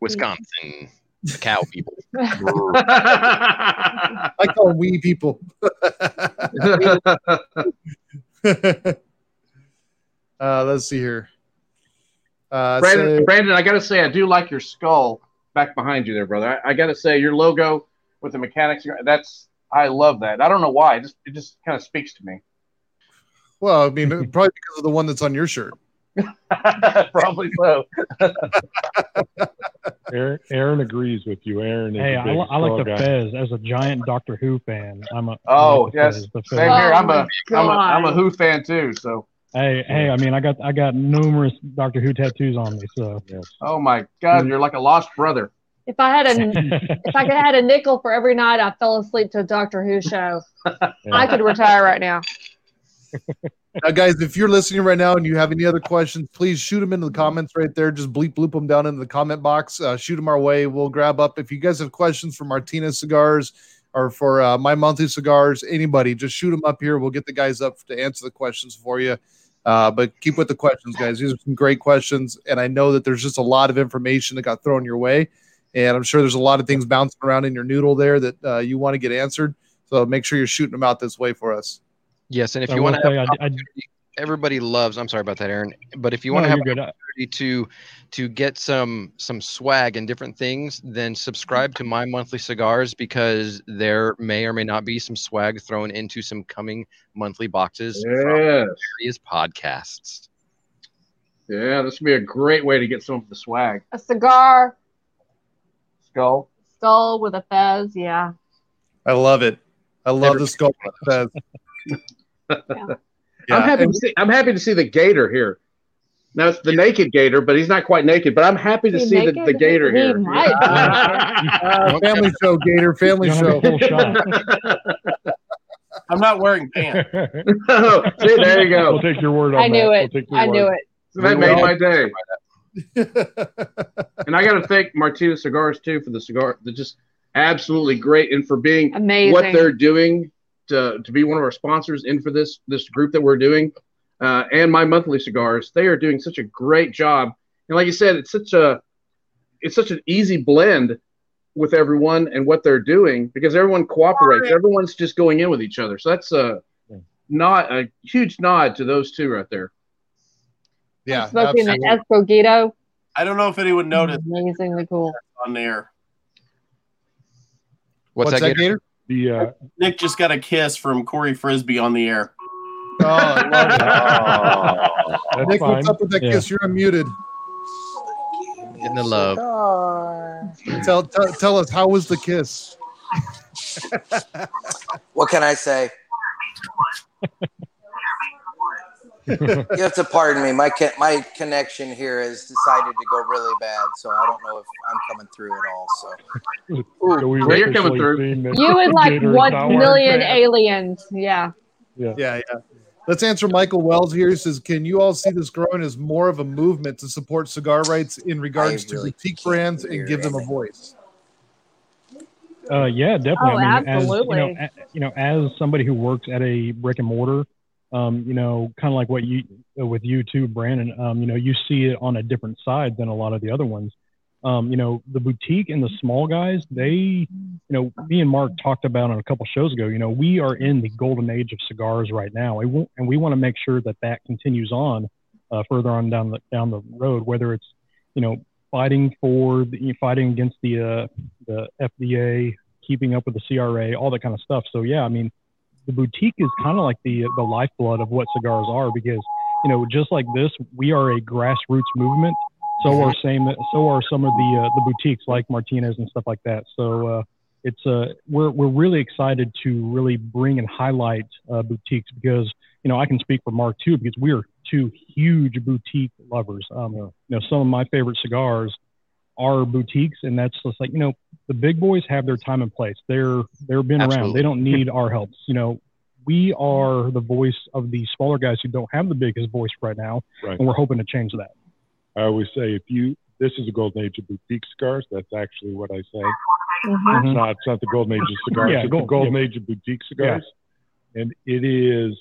Wisconsin cow people. *laughs* I call them we people. *laughs* uh, let's see here. Uh, Brandon, say- Brandon, I got to say, I do like your skull back behind you there, brother. I, I got to say, your logo with the mechanics, that's I love that. I don't know why. It just it just kind of speaks to me. well, I mean, probably because of the one that's on your shirt. *laughs* Probably so. *laughs* Aaron, Aaron agrees with you. Aaron is Hey, a I, big li- I like the guy. Fez as a giant Doctor Who fan. I'm a Oh like the yes, Fez, the same here. I'm Oh a my I'm a I'm a Who fan too. So Hey, hey, I mean, I got I got numerous Doctor Who tattoos on me, so oh my God, mm. you're like a lost brother. If I had a *laughs* if I could had a nickel for every night I fell asleep to a Doctor Who show, I could retire right now. Now, guys, if you're listening right now and you have any other questions, please shoot them into the comments right there. Just bleep bloop them down in the comment box. Uh, shoot them our way. We'll grab up. If you guys have questions for Martinez Cigars or for uh, my monthly cigars, anybody, just shoot them up here. We'll get the guys up to answer the questions for you. Uh, but keep with the questions, guys. These are some great questions, and I know that there's just a lot of information that got thrown your way, and I'm sure there's a lot of things bouncing around in your noodle there that uh, you want to get answered. So make sure you're shooting them out this way for us. Yes, and if I you want to have I- I- everybody loves. I'm sorry about that, Aaron. But if you No, want to have you're an good. opportunity to to get some some swag and different things, then subscribe to my monthly cigars because there may or may not be some swag thrown into some coming monthly boxes from Yes. various podcasts. Yeah, this would be a great way to get some of the swag. A cigar Skull. skull with a fez, yeah. I love it. I love Never- the skull. With a fez. *laughs* *laughs* I'm happy and- to see. I'm happy to see the gator here. Now it's the naked gator, but he's not quite naked. But I'm happy to He see the, the gator He here. might be. *laughs* Uh, family show, Gator. Family You don't have show. a full shot. *laughs* I'm not wearing pants. Oh, see, there you We'll go. take your word on I knew that. it. We'll take your I knew word. it. That made my day. And I got to thank Martina Cigars too for the cigar. They're just absolutely great, and for being Amazing. what they're doing to to be one of our sponsors in for this this group that we're doing, uh, and my monthly cigars. They are doing such a great job, and like you said, it's such a it's such an easy blend with everyone and what they're doing because everyone cooperates. Everyone's just going in with each other. So that's a not a huge nod to those two right there. Yeah, Smoking absolutely. an Escogito. I don't know if anyone noticed Amazingly cool. on there. What's, What's that, that, Gator? The uh, Nick just got a kiss from Corey Frisbee on the air. Oh, I love it. *laughs* Nick, fine. what's up with that Yeah. kiss? You're unmuted. Getting the love. Tell, tell tell us how was the kiss? What can I say? *laughs* You have to pardon me. My co- my connection here has decided to go really bad, so I don't know if I'm coming through at all. So So Yeah, you're coming through. You and like Gator is one not wearing million aliens. Yeah. Yeah, yeah. Let's answer Michael Wells here. He says, "Can you all see this growing as more of a movement to support cigar rights in regards I to really boutique brands and give them a voice?" Uh, yeah, definitely. Oh, I mean, absolutely. As, you, know, a, you know, as somebody who works at a brick and mortar, um, you know, kind of like what you with you too, Brandon. Um, you know, you see it on a different side than a lot of the other ones. Um, you know, the boutique and the small guys, they, you know, me and Mark talked about on a couple shows ago. You know, we are in the golden age of cigars right now, and we, and we want to make sure that that continues on uh, further on down the down the road. Whether it's, you know, fighting for the, fighting against the uh, the FDA, keeping up with the CRA, all that kind of stuff. So yeah, I mean, the boutique is kind of like the the lifeblood of what cigars are because you know just like this, we are a grassroots movement. So are same so are some of the uh, the boutiques like Martinez and stuff like that. So uh, it's uh we're we're really excited to really bring and highlight uh, boutiques because you know I can speak for Mark too because we are two huge boutique lovers. Um, you know some of my favorite cigars are boutiques, and that's just like you know the big boys have their time and place. They're they're been around. They don't need our help. You know, we are the voice of the smaller guys who don't have the biggest voice right now, Right. and we're hoping to change that. I always say if you this is a golden age of boutique cigars. That's actually what I say. Mhm. It's not it's not the golden age of cigars. Yeah, it's gold- the golden yeah. age of boutique cigars. And it is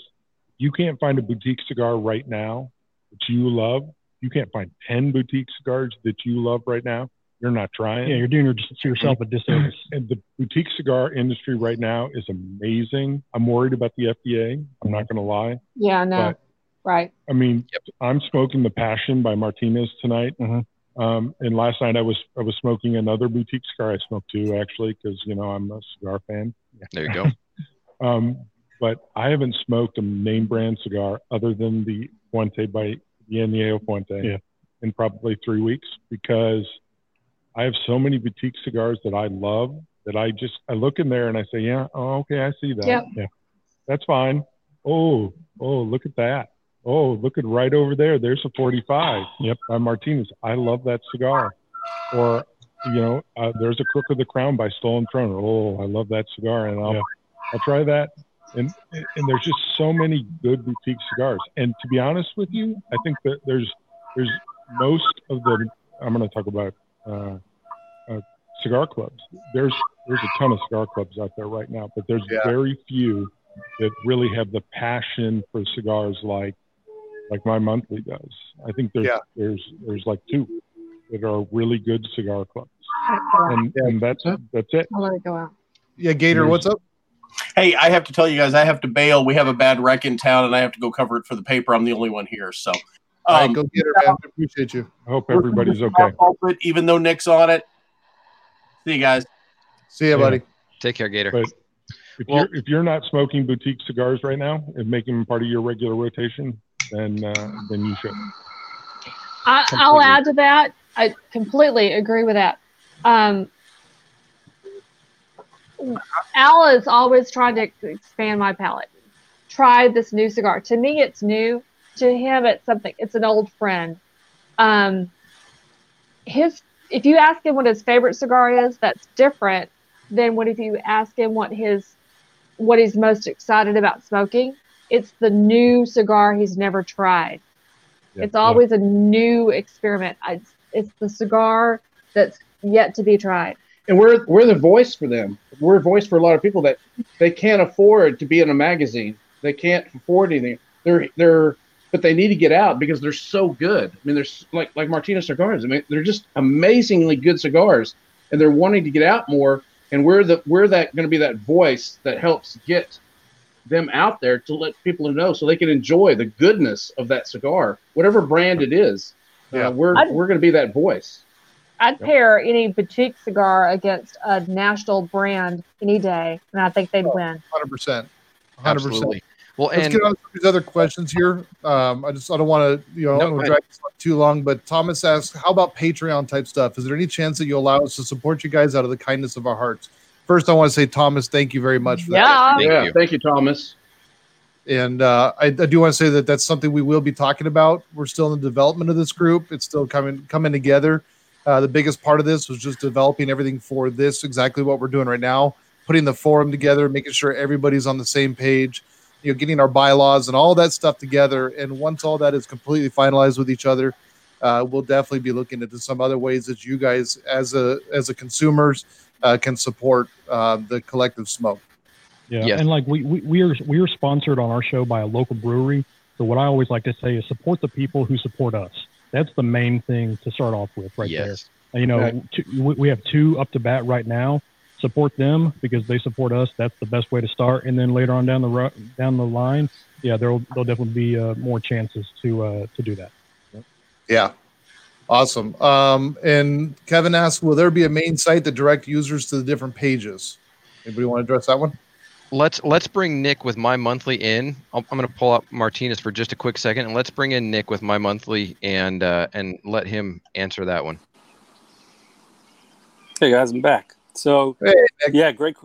you can't find a boutique cigar right now that you love. You can't find ten boutique cigars that you love right now. You're not trying. Yeah, you're doing your, to yourself a disservice. And the boutique cigar industry right now is amazing. I'm worried about the FDA. I'm not going to lie. Yeah, no. But right. I mean, I'm smoking the Passion by Martinez tonight. Um, and last night I was I was smoking another boutique cigar. I smoked two actually because you know I'm a cigar fan. There you go. *laughs* Um, but I haven't smoked a name brand cigar other than the Fuente by the Añejo Fuente Yeah. in probably three weeks because I have so many boutique cigars that I love that I just I look in there and I say, yeah, oh, okay, I see that. Yep. Yeah, that's fine. Oh, oh, look at that. Oh, look at right over there. There's a 45. Yep, by Martinez. I love that cigar. Or, you know, uh, there's a Crook of the Crown by Stolen Throne. Oh, I love that cigar, and I'll I'll try that. And and there's just so many good boutique cigars. And to be honest with you, I think that there's there's most of the I'm going to talk about uh, uh, cigar clubs. There's there's a ton of cigar clubs out there right now, but there's Yeah. very few that really have the passion for cigars like like my monthly does. I think there's Yeah. there's there's like two that are really good cigar clubs, and Yeah. and that's that's it. I'll let it go out. Yeah, Gator, what's up? Hey, I have to tell you guys, I have to bail. We have a bad wreck in town, and I have to go cover it for the paper. I'm the only one here, so. All right, um, go get her, man. We appreciate you. I hope everybody's gonna okay. it, even though Nick's on it. See you guys. See ya, Yeah. buddy. Take care, Gator. But if Well- you're if you're not smoking boutique cigars right now and making them part of your regular rotation, then uh, then you should. I, I'll add to that. I completely agree with that. Um, Al is always trying to expand my palate. Try this new cigar. To me, it's new. To him, it's something. It's an old friend. Um, his. If you ask him what his favorite cigar is, that's different than what if you ask him what his what he's most excited about smoking. It's the new cigar he's never tried. Yeah, It's always a new experiment. I, it's the cigar that's yet to be tried. and we're we're the voice for them. We're a voice for a lot of people that they can't afford to be in a magazine. They can't afford anything. They're they're but they need to get out because they're so good. I mean, they're like like Martinez cigars. I mean, they're just amazingly good cigars, and they're wanting to get out more. And we're the we're that going to be that voice that helps get them out there to let people know so they can enjoy the goodness of that cigar, whatever brand it is. Yeah. Uh, we're I'd- we're going to be that voice. I'd pair any boutique cigar against a national brand any day, and I think they'd win. Hundred percent. Hundred percent. Absolutely. Well, Let's and get on to these other questions here. Um, I just I don't want to you know No, don't go wanna ahead. drag this too long, but Thomas asks, how about Patreon type stuff? Is there any chance that you allow us to support you guys out of the kindness of our hearts? First, I want to say, Thomas, thank you very much for that. Yeah. Thank yeah, you. thank you, Thomas. And uh, I, I do want to say that that's something we will be talking about. We're still in the development of this group. It's still coming coming together. Uh, the biggest part of this was just developing everything for this, exactly what we're doing right now, putting the forum together, making sure everybody's on the same page, you know, getting our bylaws and all that stuff together. And once all that is completely finalized with each other, uh, we'll definitely be looking into some other ways that you guys, as a as a consumers, uh, can support uh, the collective smoke. Yeah, Yes. and like we, we we are we are sponsored on our show by a local brewery. So what I always like to say is support the people who support us. That's the main thing to start off with, right there. yes. And, you know, Right. two, we we have two up to bat right now. Support them because they support us. That's the best way to start. And then later on down the ro- down the line, yeah, there'll there'll definitely be uh, more chances to uh, to do that. Yeah. Awesome. Um, and Kevin asks, will there be a main site that direct users to the different pages? Anybody want to address that one? Let's let's bring Nick with my monthly in. I'll, I'm going to pull up Martinez for just a quick second, and let's bring in Nick with my monthly and uh, and let him answer that one. Hey guys, I'm back. So Hey, yeah, great.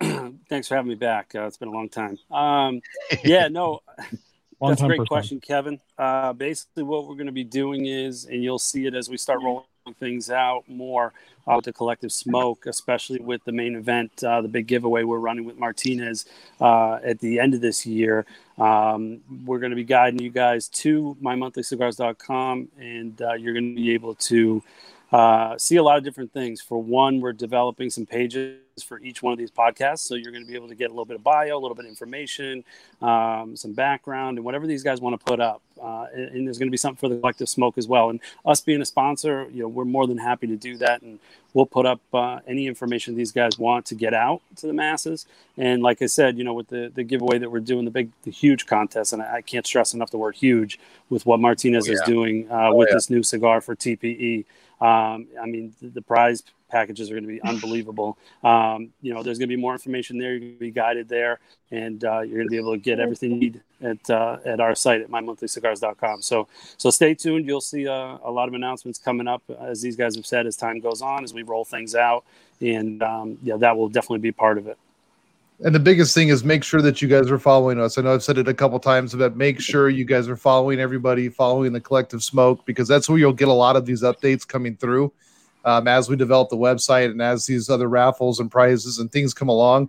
*clears throat* Thanks for having me back. Uh, it's been a long time. Um, *laughs* yeah, no, *laughs* that's a great first question, Kevin. Uh, basically, what we're going to be doing is, and you'll see it as we start rolling things out more uh, with the collective smoke, especially with the main event, uh, the big giveaway we're running with Martinez uh, at the end of this year. Um, we're going to be guiding you guys to mymonthlycigars.com, and uh, you're going to be able to uh, see a lot of different things. For one, we're developing some pages for each one of these podcasts, so you're going to be able to get a little bit of bio, a little bit of information, um, some background, and whatever these guys want to put up. Uh, and, and there's going to be something for the collective smoke as well. And us being a sponsor, you know, we're more than happy to do that, and we'll put up uh, any information these guys want to get out to the masses. And like I said, you know, with the the giveaway that we're doing, the big, the huge contest, and I, I can't stress enough the word huge with what Martinez Oh, is doing uh, Oh, with yeah. this new cigar for TPE. Um, I mean, the, the prize packages are going to be unbelievable. Um, you know, there's going to be more information there. You're going to be guided there, and uh, you're going to be able to get everything you need at uh, at our site at mymonthlycigars.com. So so stay tuned. You'll see uh, a lot of announcements coming up as these guys have said as time goes on as we roll things out, and um, yeah, that will definitely be part of it. And the biggest thing is make sure that you guys are following us. I know I've said it a couple times, but make sure you guys are following everybody, following the collective smoke, because that's where you'll get a lot of these updates coming through um, as we develop the website and as these other raffles and prizes and things come along.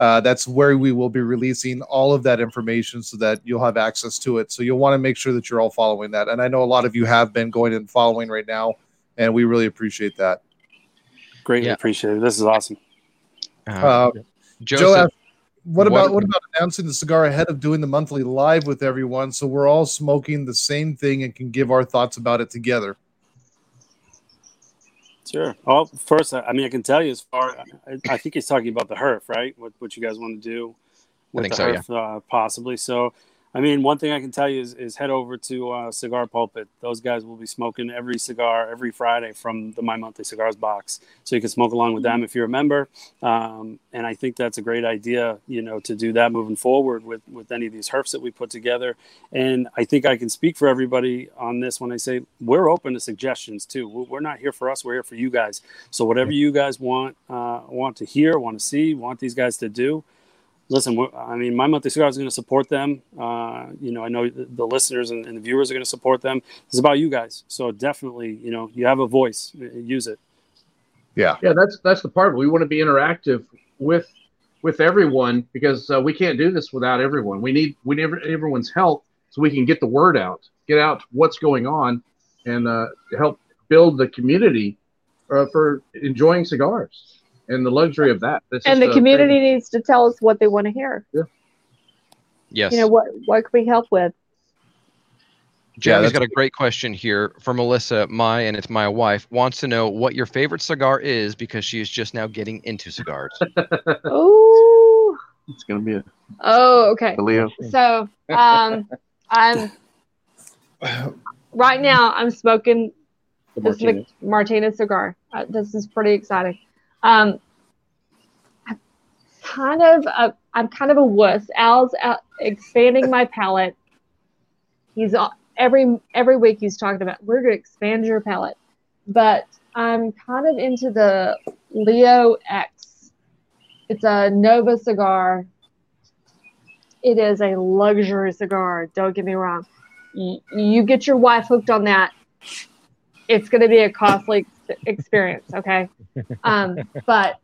Uh, that's where we will be releasing all of that information so that you'll have access to it. So you'll want to make sure that you're all following that. And I know a lot of you have been going and following right now, and we really appreciate that. Greatly appreciate it. This is awesome. Uh, Joe Joe, asked, what what- about what about announcing the cigar ahead of doing the monthly live with everyone, so we're all smoking the same thing and can give our thoughts about it together? Sure. Well, first, I I mean, I can tell you as far. I, I think he's talking about the HERF, right? What what you guys want to do with think the so, yeah. HERF, uh, possibly. So, I mean, one thing I can tell you is, is head over to uh, Cigar Pulpit. Those guys will be smoking every cigar every Friday from the My Monthly Cigars box, so you can smoke along with them if you're a member. Um, and I think that's a great idea, you know, to do that moving forward with with any of these HERFs that we put together. And I think I can speak for everybody on this when I say we're open to suggestions too. We're we're not here for us; we're here for you guys. So whatever you guys want uh, want to hear, want to see, want these guys to do, listen, we're- I mean, my monthly cigar is going to support them. Uh, you know, I know the, the listeners and, and the viewers are going to support them. It's about you guys. So definitely, you know, you have a voice, uh, use it. Yeah. Yeah, that's that's the part. We want to be interactive with with everyone because uh, we can't do this without everyone. We need we need everyone's help so we can get the word out, get out what's going on, and uh, help build the community uh, for enjoying cigars and the luxury of that. That's and just the a- community needs to tell us what they want to hear. Yeah. Yes. You know what? What can we help with? Jeremy's that's got a great question here for Melissa. My and it's my wife wants to know what your favorite cigar is because she is just now getting into cigars. *laughs* Oh, It's gonna be a, oh, okay. a Leo. So, um, I'm right now. I'm smoking The this Mc- Martinez. Martinez cigar. Uh, this is pretty exciting. Um, I'm kind of a, I'm kind of a wuss. Al's out expanding my palate. He's uh, every every week he's talking about we're going to expand your palate, but I'm kind of into the Leo X. It's a Nova cigar. It is a luxury cigar. Don't get me wrong. You, get your wife hooked on that, it's going to be a costly experience. Okay. Um, but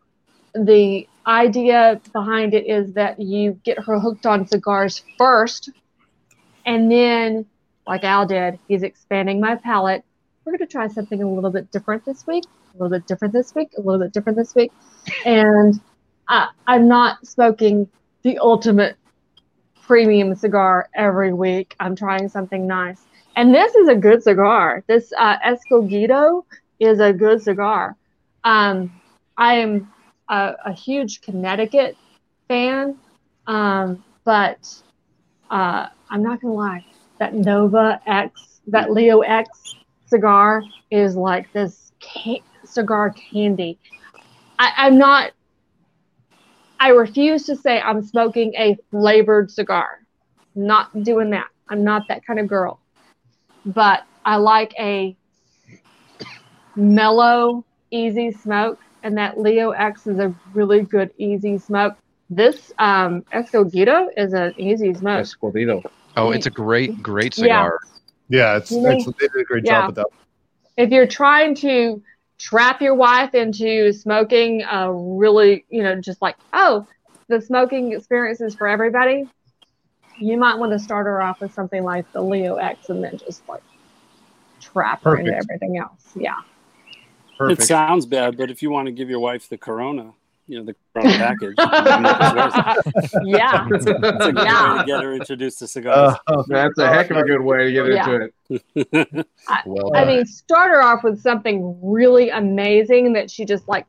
the idea behind it is that you get her hooked on cigars first, and then, like Al did, he's expanding my palate. We're going to try something a little bit different this week, a little bit different this week, a little bit different this week. And I, I'm not smoking the ultimate premium cigar every week. I'm trying something nice. And this is a good cigar. This uh, Escogido is a good cigar. Um, I am a, a huge Connecticut fan, um, but uh, I'm not gonna lie. That Nova X, that Leo X cigar is like this cigar candy. I, I'm not. I refuse to say I'm smoking a flavored cigar. Not doing that. I'm not that kind of girl. But I like a mellow, easy smoke, and that Leo X is a really good easy smoke. This um, Escogido is an easy smoke. Escondido. Oh, it's a great, great cigar. Yeah, it's You may- They did a great Yeah. job with that. if you're trying to trap your wife into smoking a really, you know, just like, oh, the smoking experience is for everybody, you might want to start her off with something like the Leo X and then just like trap her into everything else. Yeah. It sounds bad, but if you want to give your wife the Corona, you know, the Corona package, you can make it yours. *laughs* Yeah. It's a, it's a good Yeah. way to get her introduced to cigars. That's a heck of a good way to get Yeah. into it. I, *laughs* Well I done. mean, start her off with something really amazing that she just like,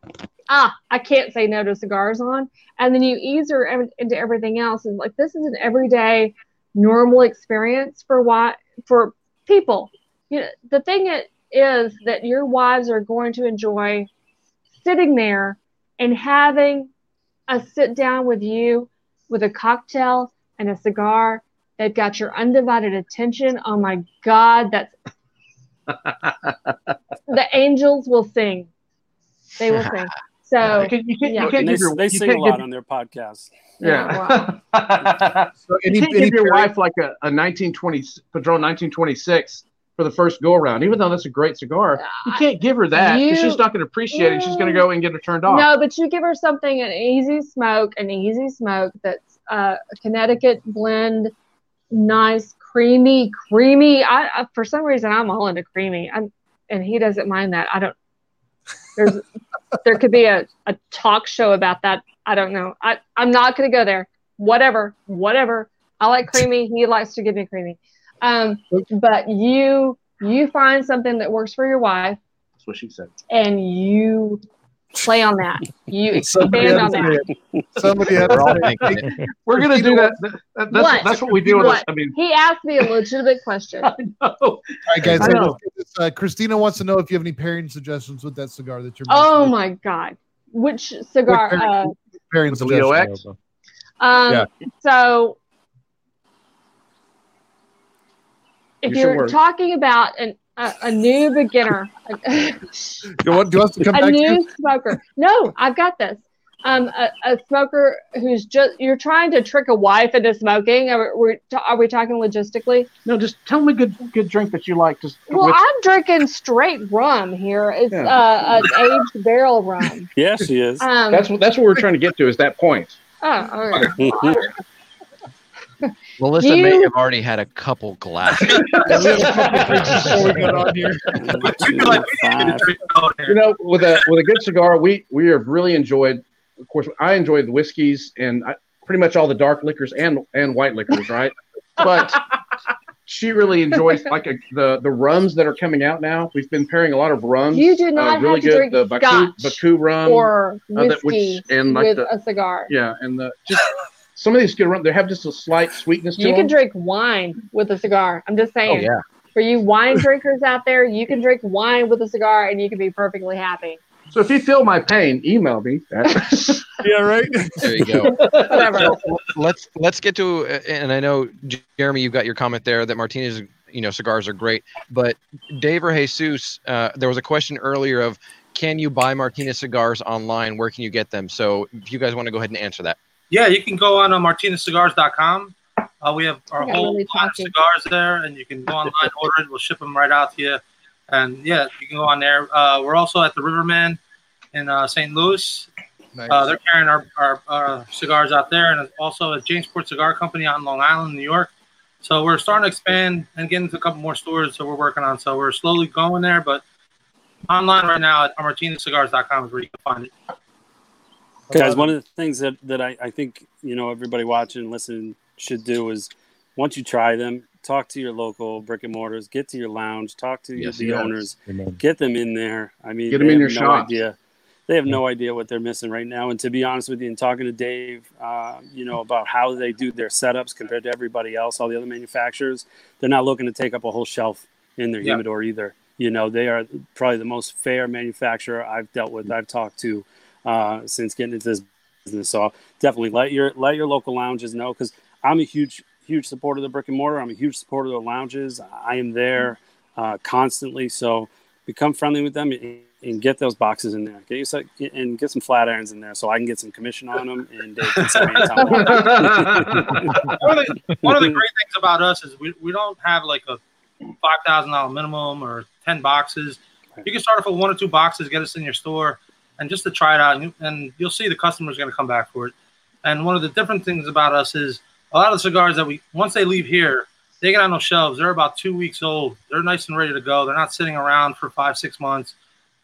ah, I can't say no to cigars on. And then you ease her ev- into everything else. And like, this is an everyday, normal experience for why for people. You know, the thing it is that your wives are going to enjoy sitting there and having a sit down with you with a cocktail and a cigar They've got your undivided attention. Oh my God, that's *laughs* the angels will sing. They will sing. *laughs* So You can- you can- yeah. you can't And they, your- they sing a lot give- on their podcast. Yeah. *laughs* Wow. So you can't any give your parent- wife like a, a 1920 Padron 1926 for the first go around, even though that's a great cigar. You can't give her that. You- she's not going to appreciate it. She's going to go and get it turned off. No, but you give her something an easy smoke, an easy smoke that's uh, a Connecticut blend, nice, creamy, creamy. I, I for some reason I'm all into creamy. I'm, and he doesn't mind that. I don't. There's *laughs* there could be a, a talk show about that. I don't know. I I'm not gonna go there. Whatever, whatever. I like creamy. He likes to give me creamy. Um, but you you find something that works for your wife That's what she said. and you play on that. You expand on that. Somebody had We're all to it. it. We're going to do that. that- that's, What? that's what we do. What? this. I mean, He asked me a legitimate question. *laughs* no. All right, guys. I know. let's get this. Uh, Christina wants to know if you have any pairing suggestions with that cigar that you're. Oh mentioning. my god, which cigar? What Uh, pairing- pairing With the Leo suggestions? X? um, Yeah. so if you're words. talking about an a, a new beginner, a, *laughs* You want, do you want to come a back to new you? smoker. No, I've got this. Um, a, a smoker who's just you're trying to trick a wife into smoking. Are we, are we talking logistically? No, just tell me a good good drink that you like. Just Well, which- I'm drinking straight rum here. It's Yeah. uh, an aged barrel rum. *laughs* Yes, she is. Um, that's what that's what we're trying to get to is that point. oh, all right. *laughs* Melissa *laughs* may have already had a couple glasses. *laughs* *laughs* Before we got on here. You know, with a with a good cigar, we we have really enjoyed. Of course, I enjoy the whiskeys and I, pretty much all the dark liquors and and white liquors, right? But she really enjoys like a, the the rums that are coming out now. We've been pairing a lot of rums. You do not uh, really have to good. drink the Baku, scotch Baku rum or uh, that- whiskey which- and like with the- a cigar. yeah, and the just some of these good rum they have just a slight sweetness to You them. You can drink wine with a cigar. I'm just saying. Oh, yeah. For you wine drinkers out there, you can drink wine with a cigar and you can be perfectly happy. So if you feel my pain, email me. *laughs* yeah, right. There you go. *laughs* Whatever. So, let's let's get to and I know Jeremy, you've got your comment there that Martinez, you know, cigars are great, but Dave or Jesus, uh, there was a question earlier of can you buy Martinez cigars online? Where can you get them? So if you guys want to go ahead and answer that. Yeah, you can go on uh, martinezcigars.com. Uh, we have our I whole really line of cigars there, and you can go online, order it. We'll ship them right out to you. And yeah, you can go on there. Uh, we're also at the Riverman in uh, St. Louis. Nice. Uh, they're carrying our, our, our cigars out there, and also at Jamesport Cigar Company out in Long Island, New York. So we're starting to expand and get into a couple more stores that we're working on. So we're slowly going there, but online right now at martinezcigars.com is where you can find it. Guys, one of the things that, that I, I think you know everybody watching and listening should do is once you try them, talk to your local brick and mortars, get to your lounge, talk to Yes, the yes. owners, Amen. get them in there. I mean, Get them in your no shops. idea. They have no idea what they're missing right now. And to be honest with you, and talking to Dave, uh, you know about how they do their setups compared to everybody else, all the other manufacturers, they're not looking to take up a whole shelf in their Yeah. humidor either. You know, they are probably the most fair manufacturer I've dealt with, I've talked to uh, since getting into this business. So definitely let your let your local lounges know because I'm a huge huge supporter of the brick and mortar. I'm a huge supporter of the lounges. I am there uh, constantly. So become friendly with them and, and get those boxes in there. Get you and get some flat irons in there so I can get some commission on them and more. *laughs* one, of the, one of the great things about us is we, we don't have like a five thousand dollar minimum or ten boxes. You can start off with one or two boxes, get us in your store, and just to try it out, and, you, and you'll see the customer's going to come back for it. And one of the different things about us is a lot of the cigars that we once they leave here, they get on those shelves. They're about two weeks old. They're nice and ready to go. They're not sitting around for five six months.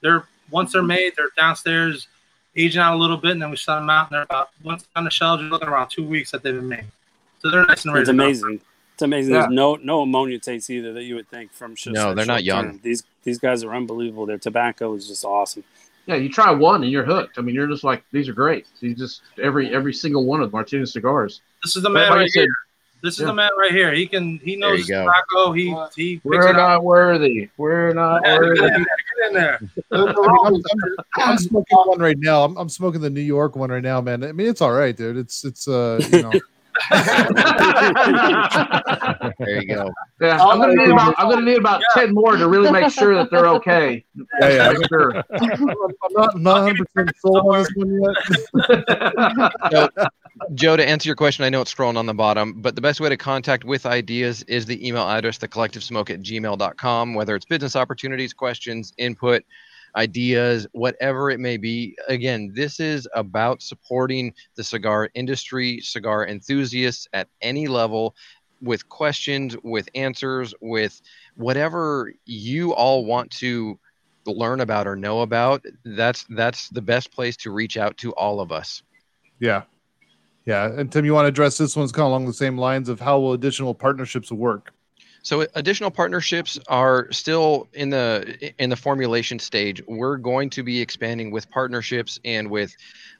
They're once they're made, they're downstairs aging out a little bit, and then we set them out, and they're about once on the shelves, you're looking around two weeks that they've been made. So they're nice and ready. It's to go. amazing. It's amazing. Yeah. There's no no ammonia taste either that you would think from just No, they're not young. These these guys are unbelievable. Their tobacco is just awesome. Yeah, you try one and you're hooked. I mean, you're just like these are great. You just every every single one of Martinez cigars. This is the man like right said, here. This is the man right here. He can. He knows you tobacco. He he. We're it up. not worthy. We're not Yeah, worthy. Get in there. *laughs* I mean, I'm, I'm- I'm smoking one right now. I'm, I'm smoking the New York one right now, man. I mean, it's all right, dude. It's it's uh, you know, *laughs* there you go. Yeah, I'm gonna need about I'm gonna need about ten more to really make sure that they're okay. Yeah, yeah. For sure. I'm not, I'm not 100% sold on this one yet. So, Joe, to answer your question, I know it's scrolling on the bottom, but the best way to contact with ideas is the email address, thecollectivesmoke at gmail.com, whether it's business opportunities, questions, input, ideas, whatever it may be. Again, this is about supporting the cigar industry, cigar enthusiasts at any level with questions, with answers, with whatever you all want to learn about or know about. That's that's the best place to reach out to all of us. Yeah. Yeah. And Tim, you want to address this one's kind of along the same lines of how will additional partnerships work? So additional partnerships are still in the in the formulation stage. We're going to be expanding with partnerships and with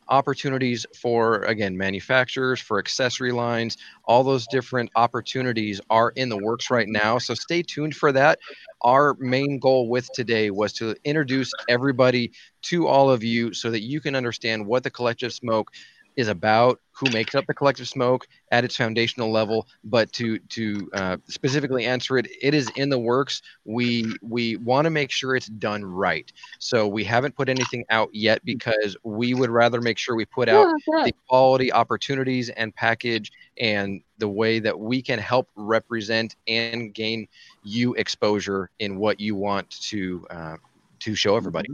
opportunities for again manufacturers for accessory lines. All those different opportunities are in the works right now. So stay tuned for that. Our main goal with today was to introduce everybody to all of you so that you can understand what the collective smoke is about who makes up the collective smoke at its foundational level but to to uh, specifically answer it it is in the works. We we want to make sure it's done right. So we haven't put anything out yet because we would rather make sure we put out Yeah, the quality opportunities and package and the way that we can help represent and gain you exposure in what you want to uh, to show everybody.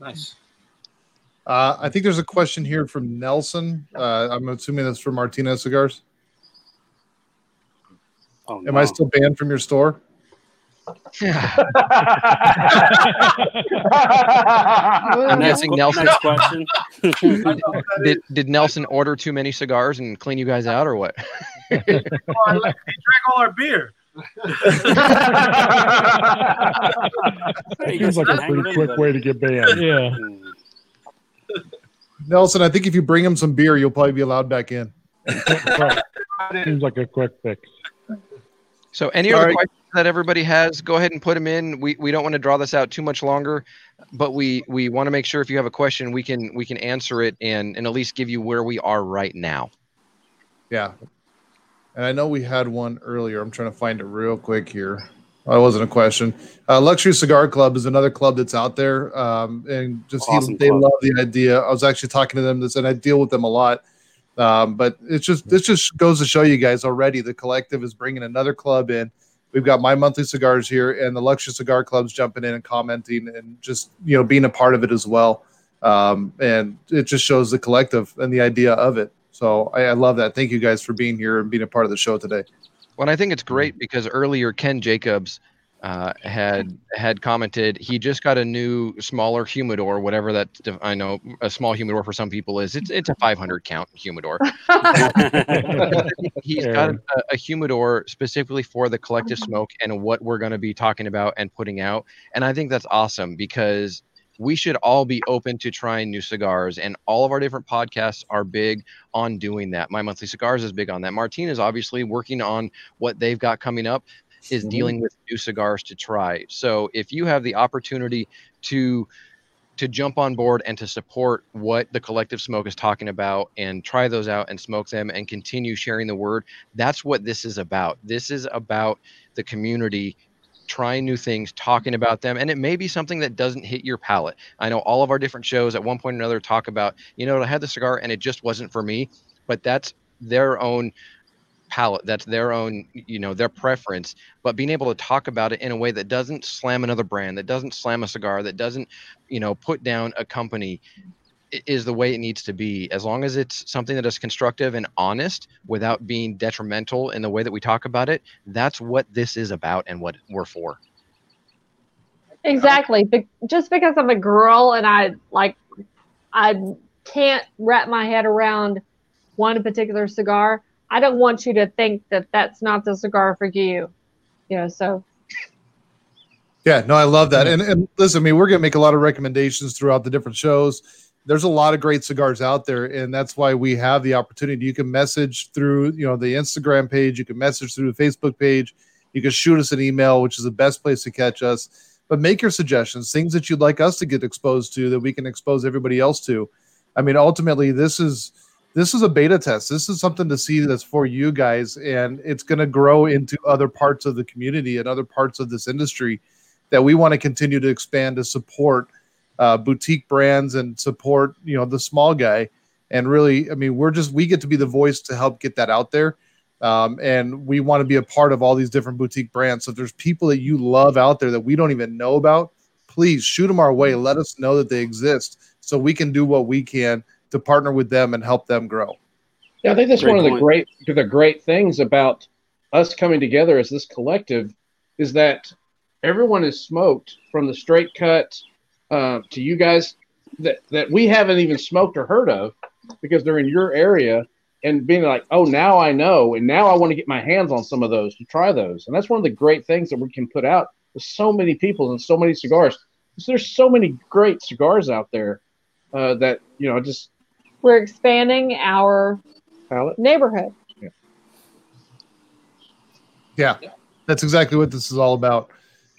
Nice. Uh, I think there's a question here from Nelson. Uh, I'm assuming that's from Martinez Cigars. Oh, Am I still banned from your store? *laughs* I'm guessing Nelson's question. *laughs* did, did Nelson order too many cigars and clean you guys out, or what? Oh, he drank all our beer. *laughs* Seems like a pretty quick way to get banned. Yeah. Nelson, I think if you bring him some beer, you'll probably be allowed back in. *laughs* Seems like a quick fix. So, any All other right. questions that everybody has, go ahead and put them in. We, we don't want to draw this out too much longer, but we we want to make sure if you have a question, we can we can answer it and and at least give you where we are right now. Yeah. And I know we had one earlier. I'm trying to find it real quick here. It wasn't a question. Uh, Luxury Cigar Club is another club that's out there, um, and just he- they club. love the idea. I was actually talking to them. This and I deal with them a lot. Um, but it's just this just goes to show you guys already. The collective is bringing another club in. We've got my monthly cigars here, and the Luxury Cigar Club's jumping in and commenting, and just you know being a part of it as well. Um, and it just shows the collective and the idea of it. So I, I love that. Thank you guys for being here and being a part of the show today. Well, and I think it's hmm. great because earlier Ken Jacobs uh, had hmm. had commented he just got a new smaller humidor, whatever that I know a small humidor for some people is. It's it's a 500 count humidor. *laughs* He's got a, a humidor specifically for the collective uh-huh. smoke and what we're going to be talking about and putting out, and I think that's awesome because we should all be open to trying new cigars and all of our different podcasts are big on doing that. My monthly cigars is big on that. Martine is obviously working on what they've got coming up is mm-hmm. dealing with new cigars to try. So if you have the opportunity to to jump on board and to support what the collective smoke is talking about and try those out and smoke them and continue sharing the word that's what this is about. This is about the community trying new things, talking about them, and it may be something that doesn't hit your palate. I know all of our different shows at one point or another talk about, you know, I had the cigar and it just wasn't for me, but that's their own palate that's their own you know their preference but being able to talk about it in a way that doesn't slam another brand that doesn't slam a cigar that doesn't you know put down a company is the way it needs to be as long as it's something that is constructive and honest without being detrimental in the way that we talk about it that's what this is about and what we're for Exactly. Be- just because I'm a girl and I like, I can't wrap my head around one particular cigar. I don't want you to think that that's not the cigar for you. You know, so Yeah, no, I love that. And and listen, I mean, we're gonna make a lot of recommendations throughout the different shows. There's a lot of great cigars out there, and that's why we have the opportunity. You can message through, you know, the Instagram page. You can message through the Facebook page. You can shoot us an email, which is the best place to catch us. But make your suggestions, things that you'd like us to get exposed to, that we can expose everybody else to. I mean, ultimately, this is this is a beta test. This is something to see that's for you guys, and it's going to grow into other parts of the community and other parts of this industry that we want to continue to expand to support uh, boutique brands and support you know the small guy. And really, I mean, we're just we get to be the voice to help get that out there. Um, and we want to be a part of all these different boutique brands. So if there's people that you love out there that we don't even know about, please shoot them our way. Let us know that they exist so we can do what we can to partner with them and help them grow. Yeah, I think that's Great one of the point. great the great things about us coming together as this collective is that everyone is smoked from the straight cut uh, to you guys that that we haven't even smoked or heard of because they're in your area and being like, oh, now I know, and now I want to get my hands on some of those to try those, and that's one of the great things that we can put out with so many people and so many cigars. Because there's so many great cigars out there uh, that you know just We're expanding our palette. neighborhood. Yeah, that's exactly what this is all about.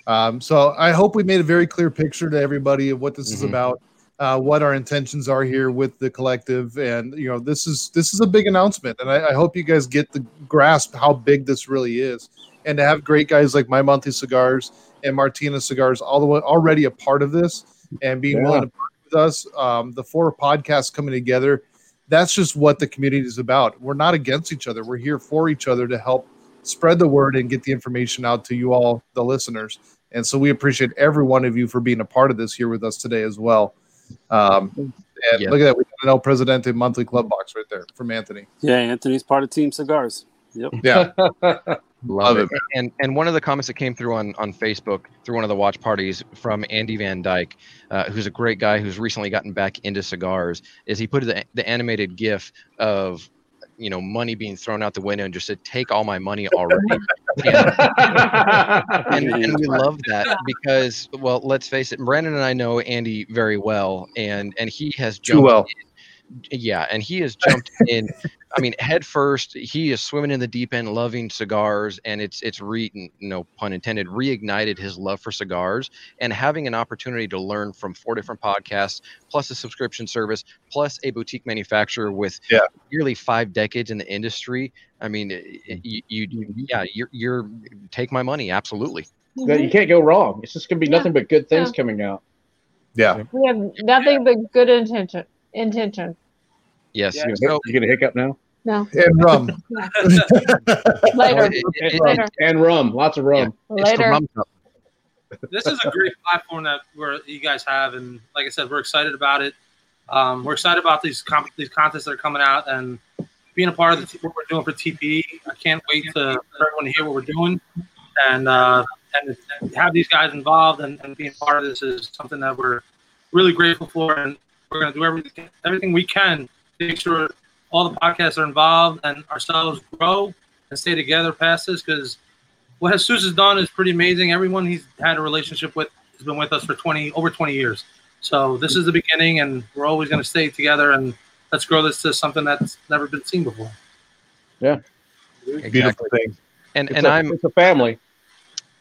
Um, so I hope we made a very clear picture to everybody of what this is Mhm. about, uh, what our intentions are here with the collective, and you know this is this is a big announcement, and I, I hope you guys get the grasp how big this really is, and to have great guys like My Monthly Cigars and Martinez Cigars all the way already a part of this and being Yeah. willing to partner with us, um, the four podcasts coming together. That's just what the community is about. We're not against each other. We're here for each other to help spread the word and get the information out to you all, the listeners. And so we appreciate every one of you for being a part of this here with us today as well. Um, and Yeah. look at that, we got an El Presidente monthly club box right there from Anthony. Yeah, Anthony's part of Team Cigars. Yep. Yeah. *laughs* Love Love it. And and one of the comments that came through on on Facebook through one of the watch parties from Andy Van Dyke, uh, who's a great guy who's recently gotten back into cigars, is he put the the animated GIF of you know money being thrown out the window and just said take all my money *laughs* already. and, *laughs* and we love that because well let's face it brandon and i know andy very well and and he has Too jumped well. in- yeah and he has jumped in i mean head first he is swimming in the deep end loving cigars and it's it's re no pun intended reignited his love for cigars and having an opportunity to learn from four different podcasts plus a subscription service plus a boutique manufacturer with Yeah. nearly five decades in the industry i mean it- it- you, you yeah you're, you're take my money absolutely mm-hmm. Yeah, you can't go wrong. It's just gonna be nothing but good things Yeah. coming out. Yeah. We have nothing but good intention. Intention. yes You so gonna, you gonna hiccup now? No. And rum. *laughs* Later. it- it- it- Later. And rum, lots of rum. it's the Later. rum this is a great platform that we're, you guys have, and like I said, we're excited about it. Um, we're excited about these comp- these contests that are coming out and being a part of the t- what we're doing for TPE. I can't wait to for everyone to hear what we're doing and uh, and, and have these guys involved and, and being part of this is something that we're really grateful for, and we're going to do everything everything we can to make sure all the podcasts are involved and ourselves grow and stay together past this because what Jesus has done is pretty amazing. Everyone he's had a relationship with has been with us for 20 over 20 years. So this is the beginning, and we're always going to stay together and let's grow this to something that's never been seen before. Yeah. Beautiful thing. and It's and a, i'm it's a family.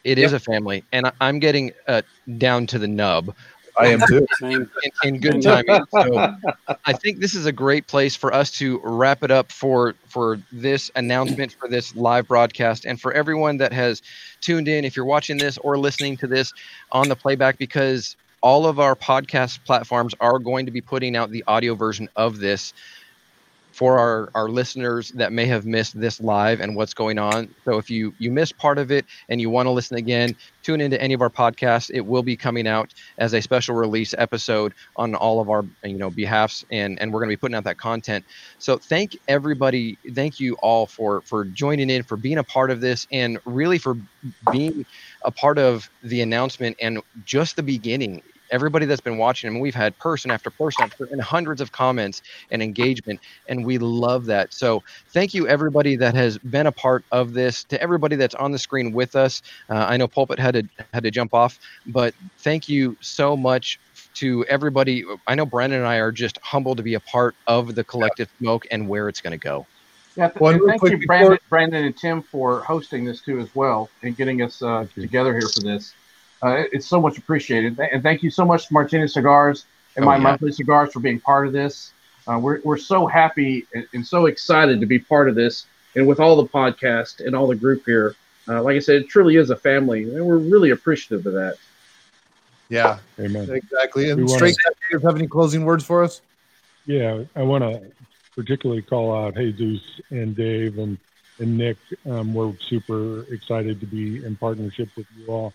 It is a family, and I- I'm getting uh, down to the nub. I am too. *laughs* Same. In, in good timing. *laughs* So I think this is a great place for us to wrap it up for for this announcement for this live broadcast and for everyone that has tuned in. If you're watching this or listening to this on the playback, because all of our podcast platforms are going to be putting out the audio version of this for our, our listeners that may have missed this live and what's going on. So if you you missed part of it and you want to listen again, tune into any of our podcasts. It will be coming out as a special release episode on all of our you know behalfs and and we're going to be putting out that content. So thank everybody, thank you all for for joining in, for being a part of this and really for being a part of the announcement and just the beginning everybody that's been watching I mean, we've had person after person after, and hundreds of comments and engagement and we love that. So thank you everybody that has been a part of this. To everybody that's on the screen with us uh, i know pulpit had to had to jump off but thank you so much to everybody. I know brandon and i are just humbled to be a part of the collective smoke and where it's going to go. Yeah, th- One and real thank you, before- Brandon, Brandon and Tim, for hosting this too as well and getting us uh, together here for this. Uh, it's so much appreciated, and thank you so much, to Martinez Cigars and Oh, my yeah. monthly cigars for being part of this. uh, we're we're so happy and, and so excited to be part of this, and with all the podcast and all the group here. Uh, like I said, it truly is a family, and we're really appreciative of that. Yeah, Amen. exactly. We And wanna- straight, Cat, do you have any closing words for us? Yeah, I want to particularly call out Jesus and Dave and, and Nick. Um, we're super excited to be in partnership with you all.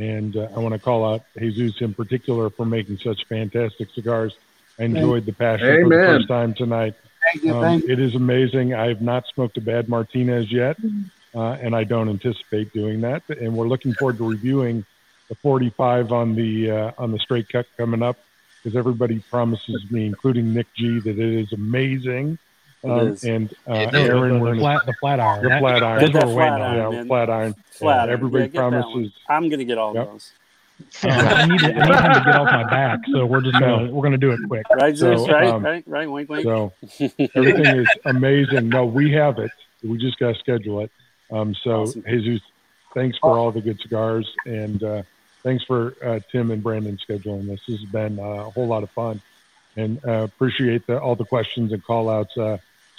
And uh, I want to call out Jesus in particular for making such fantastic cigars. I enjoyed the passion for the first time tonight. Thank you. Um, Thank you. it is amazing. I have not smoked a bad Martinez yet, uh, and I don't anticipate doing that. And we're looking forward to reviewing the 45 on the uh, on the straight cut coming up because everybody promises me, including Nick G, that it is amazing. It Um, is. and uh, The- Aaron, the, we're flat, the flat iron. the flat iron. That's Get what that we're flat on. yeah, iron, flat iron. Flat Yeah, iron. everybody Yeah, get that one. promises. I'm gonna get all Yep. those. Uh, I need it, I need him to get off my back, so we're just gonna we're gonna do it quick. Right, So, Right, um, right, right. Wink, wink. So everything is amazing. No, we have it. We just got to schedule it. Um, so Awesome. Jesus, thanks for all the good cigars, and uh, thanks for uh, Tim and Brandon scheduling this. This has been uh, a whole lot of fun, and uh, appreciate the, all the questions and call outs.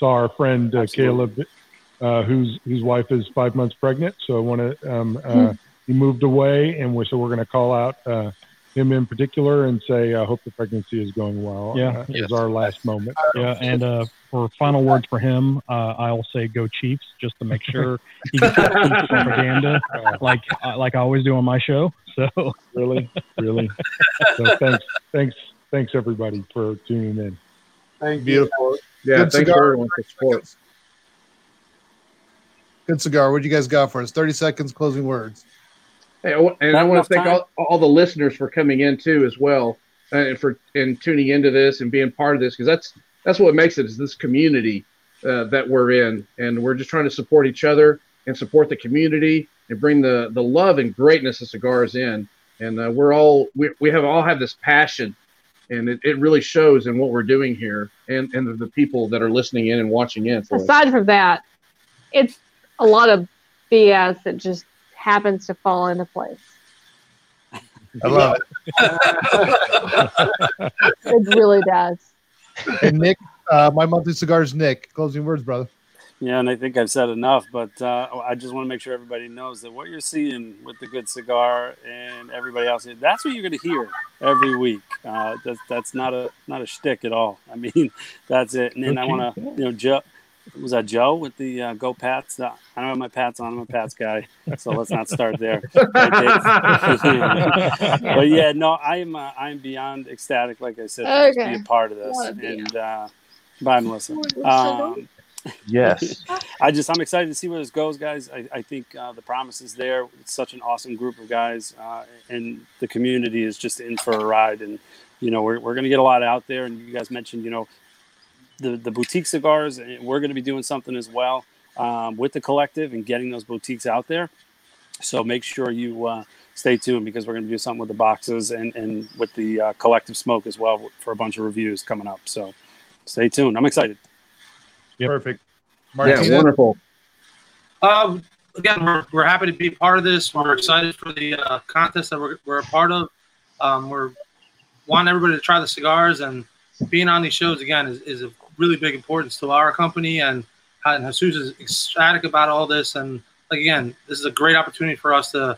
Saw our friend uh, Caleb, uh, whose whose wife is five months pregnant. So I want to. Um, uh, he moved away, and we're, so we're going to call out. Uh, him in particular, and say, "I hope the pregnancy is going well." Yeah. uh, is our last moment. Yeah, and uh, for final words for him, uh, I'll say go Chiefs, just to make sure he gets *laughs* propaganda, like like I always do on my show. So really, really. So thanks, thanks, thanks everybody for tuning in. Thank you. Beautiful. Yeah, Good thanks cigar. everyone for support. Good cigar. What do you guys got for us? 30 seconds, closing words. Hey, I wa- and I want to thank all, all the listeners for coming in too, as well, uh, and for and tuning into this and being part of this because that's that's what makes it is this community uh, that we're in, and we're just trying to support each other and support the community and bring the the love and greatness of cigars in. And uh, we're all we, we have all have this passion, and it, it really shows in what we're doing here, and and the, the people that are listening in and watching in. For us. Aside from that, it's a lot of BS that just happens to fall into place. I love it. It really does. And Nick, uh, my monthly cigars, Nick. Closing words, brother. Yeah, and I think I've said enough, but uh, I just want to make sure everybody knows that what you're seeing with the good cigar and everybody else, that's what you're going to hear every week. Uh, that's that's not a not a shtick at all. I *laughs* mean, that's it. And then I want to, you know, Joe was that Joe with the uh, Go Pats? Uh, I don't have my Pats on. I'm a Pats guy, so let's not start there. *laughs* *laughs* But yeah, no, I'm uh, I'm beyond ecstatic. Like I said, to just Okay. be a part of this. Wanna And uh, bye, Melissa. Melissa. Um, Yes. *laughs* I just I'm excited to see where this goes, guys. I, I think uh, the promise is there. It's such an awesome group of guys, uh, and the community is just in for a ride. And you know, we're we're gonna get a lot out there. And you guys mentioned, you know, the the boutique cigars. and We're gonna be doing something as well um, with the collective and getting those boutiques out there. So make sure you uh, stay tuned because we're gonna do something with the boxes and and with the uh, collective smoke as well for a bunch of reviews coming up. So stay tuned. I'm excited. Perfect. yeah, Martina? wonderful. Um, again, we're, we're happy to be part of this. We're excited for the uh, contest that we're, we're a part of. Um, we're wanting everybody to try the cigars and being on these shows again is, is of really big importance to our company and, and Jesus is ecstatic about all this. And like again, this is a great opportunity for us to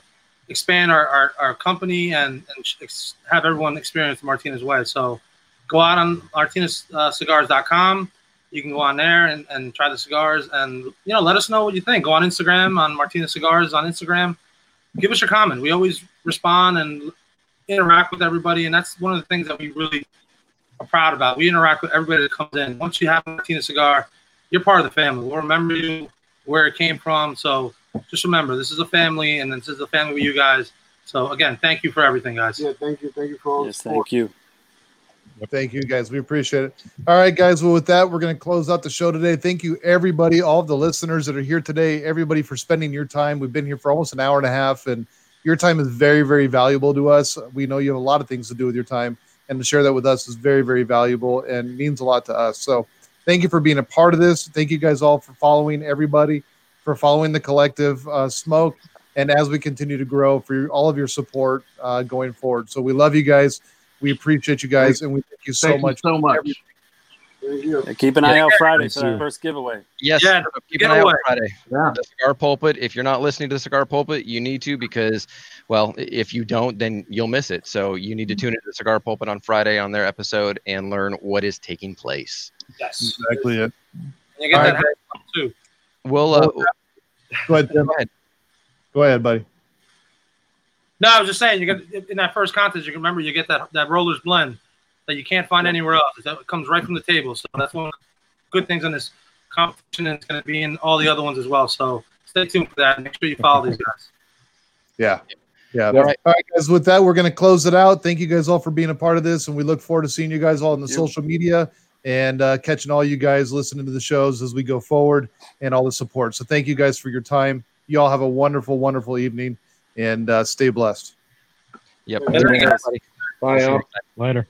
expand our, our, our company and, and ex- have everyone experience the Martinez way. So go out on martinezcigars.com you can go on there and, and try the cigars and you know let us know what you think. Go on instagram on martinez cigars on instagram. Give us your comment. We always respond and interact with everybody and that's one of the things that we really are proud about. We interact with everybody that comes in. Once you have a martinez cigar you're part of the family. We'll remember you where it came from. So just remember this is a family and this is a family with you guys. So again thank you for everything guys. Yeah, thank you. Thank you for all Yes, the support. thank you. Thank you, guys. We appreciate it. All right, guys. Well, with that, we're going to close out the show today. Thank you, everybody, all of the listeners that are here today, everybody for spending your time. We've been here for almost an hour and a half, and your time is very, very valuable to us. We know you have a lot of things to do with your time, and to share that with us is very, very valuable and means a lot to us. So, thank you for being a part of this. Thank you guys all for following everybody, for following the collective uh, smoke, and as we continue to grow, for all of your support uh, going forward. So, we love you guys. We appreciate you guys, and we thank you so Thank you much. so much. everything Thank you. Keep an eye out Friday for that you. first giveaway. Yes, Yeah, so keep an eye out. Friday. Yeah. The Cigar Pulpit. If you're not listening to the Cigar Pulpit, you need to because, well, if you don't, then you'll miss it. So you need to tune into the Cigar Pulpit on Friday on their episode and learn what is taking place. Yes. Exactly it. You get All that right. too. We'll uh, Go ahead, Tim. Go ahead. Go ahead, buddy. No, I was just saying, you get in that first contest. You can remember you get that that rollers blend that you can't find anywhere else. That comes right from the table. So that's one of the good things in this competition, and it's going to be in all the other ones as well. So stay tuned for that. Make sure you follow these guys. Yeah. Yeah. All right. All right, guys. With that, we're going to close it out. Thank you guys all for being a part of this, and we look forward to seeing you guys all on the social media and uh, catching all you guys listening to the shows as we go forward and all the support. So thank you guys for your time. You all have a wonderful, wonderful evening, and uh, stay blessed. Yep. Later, guys. Everybody. Bye, y'all. Later.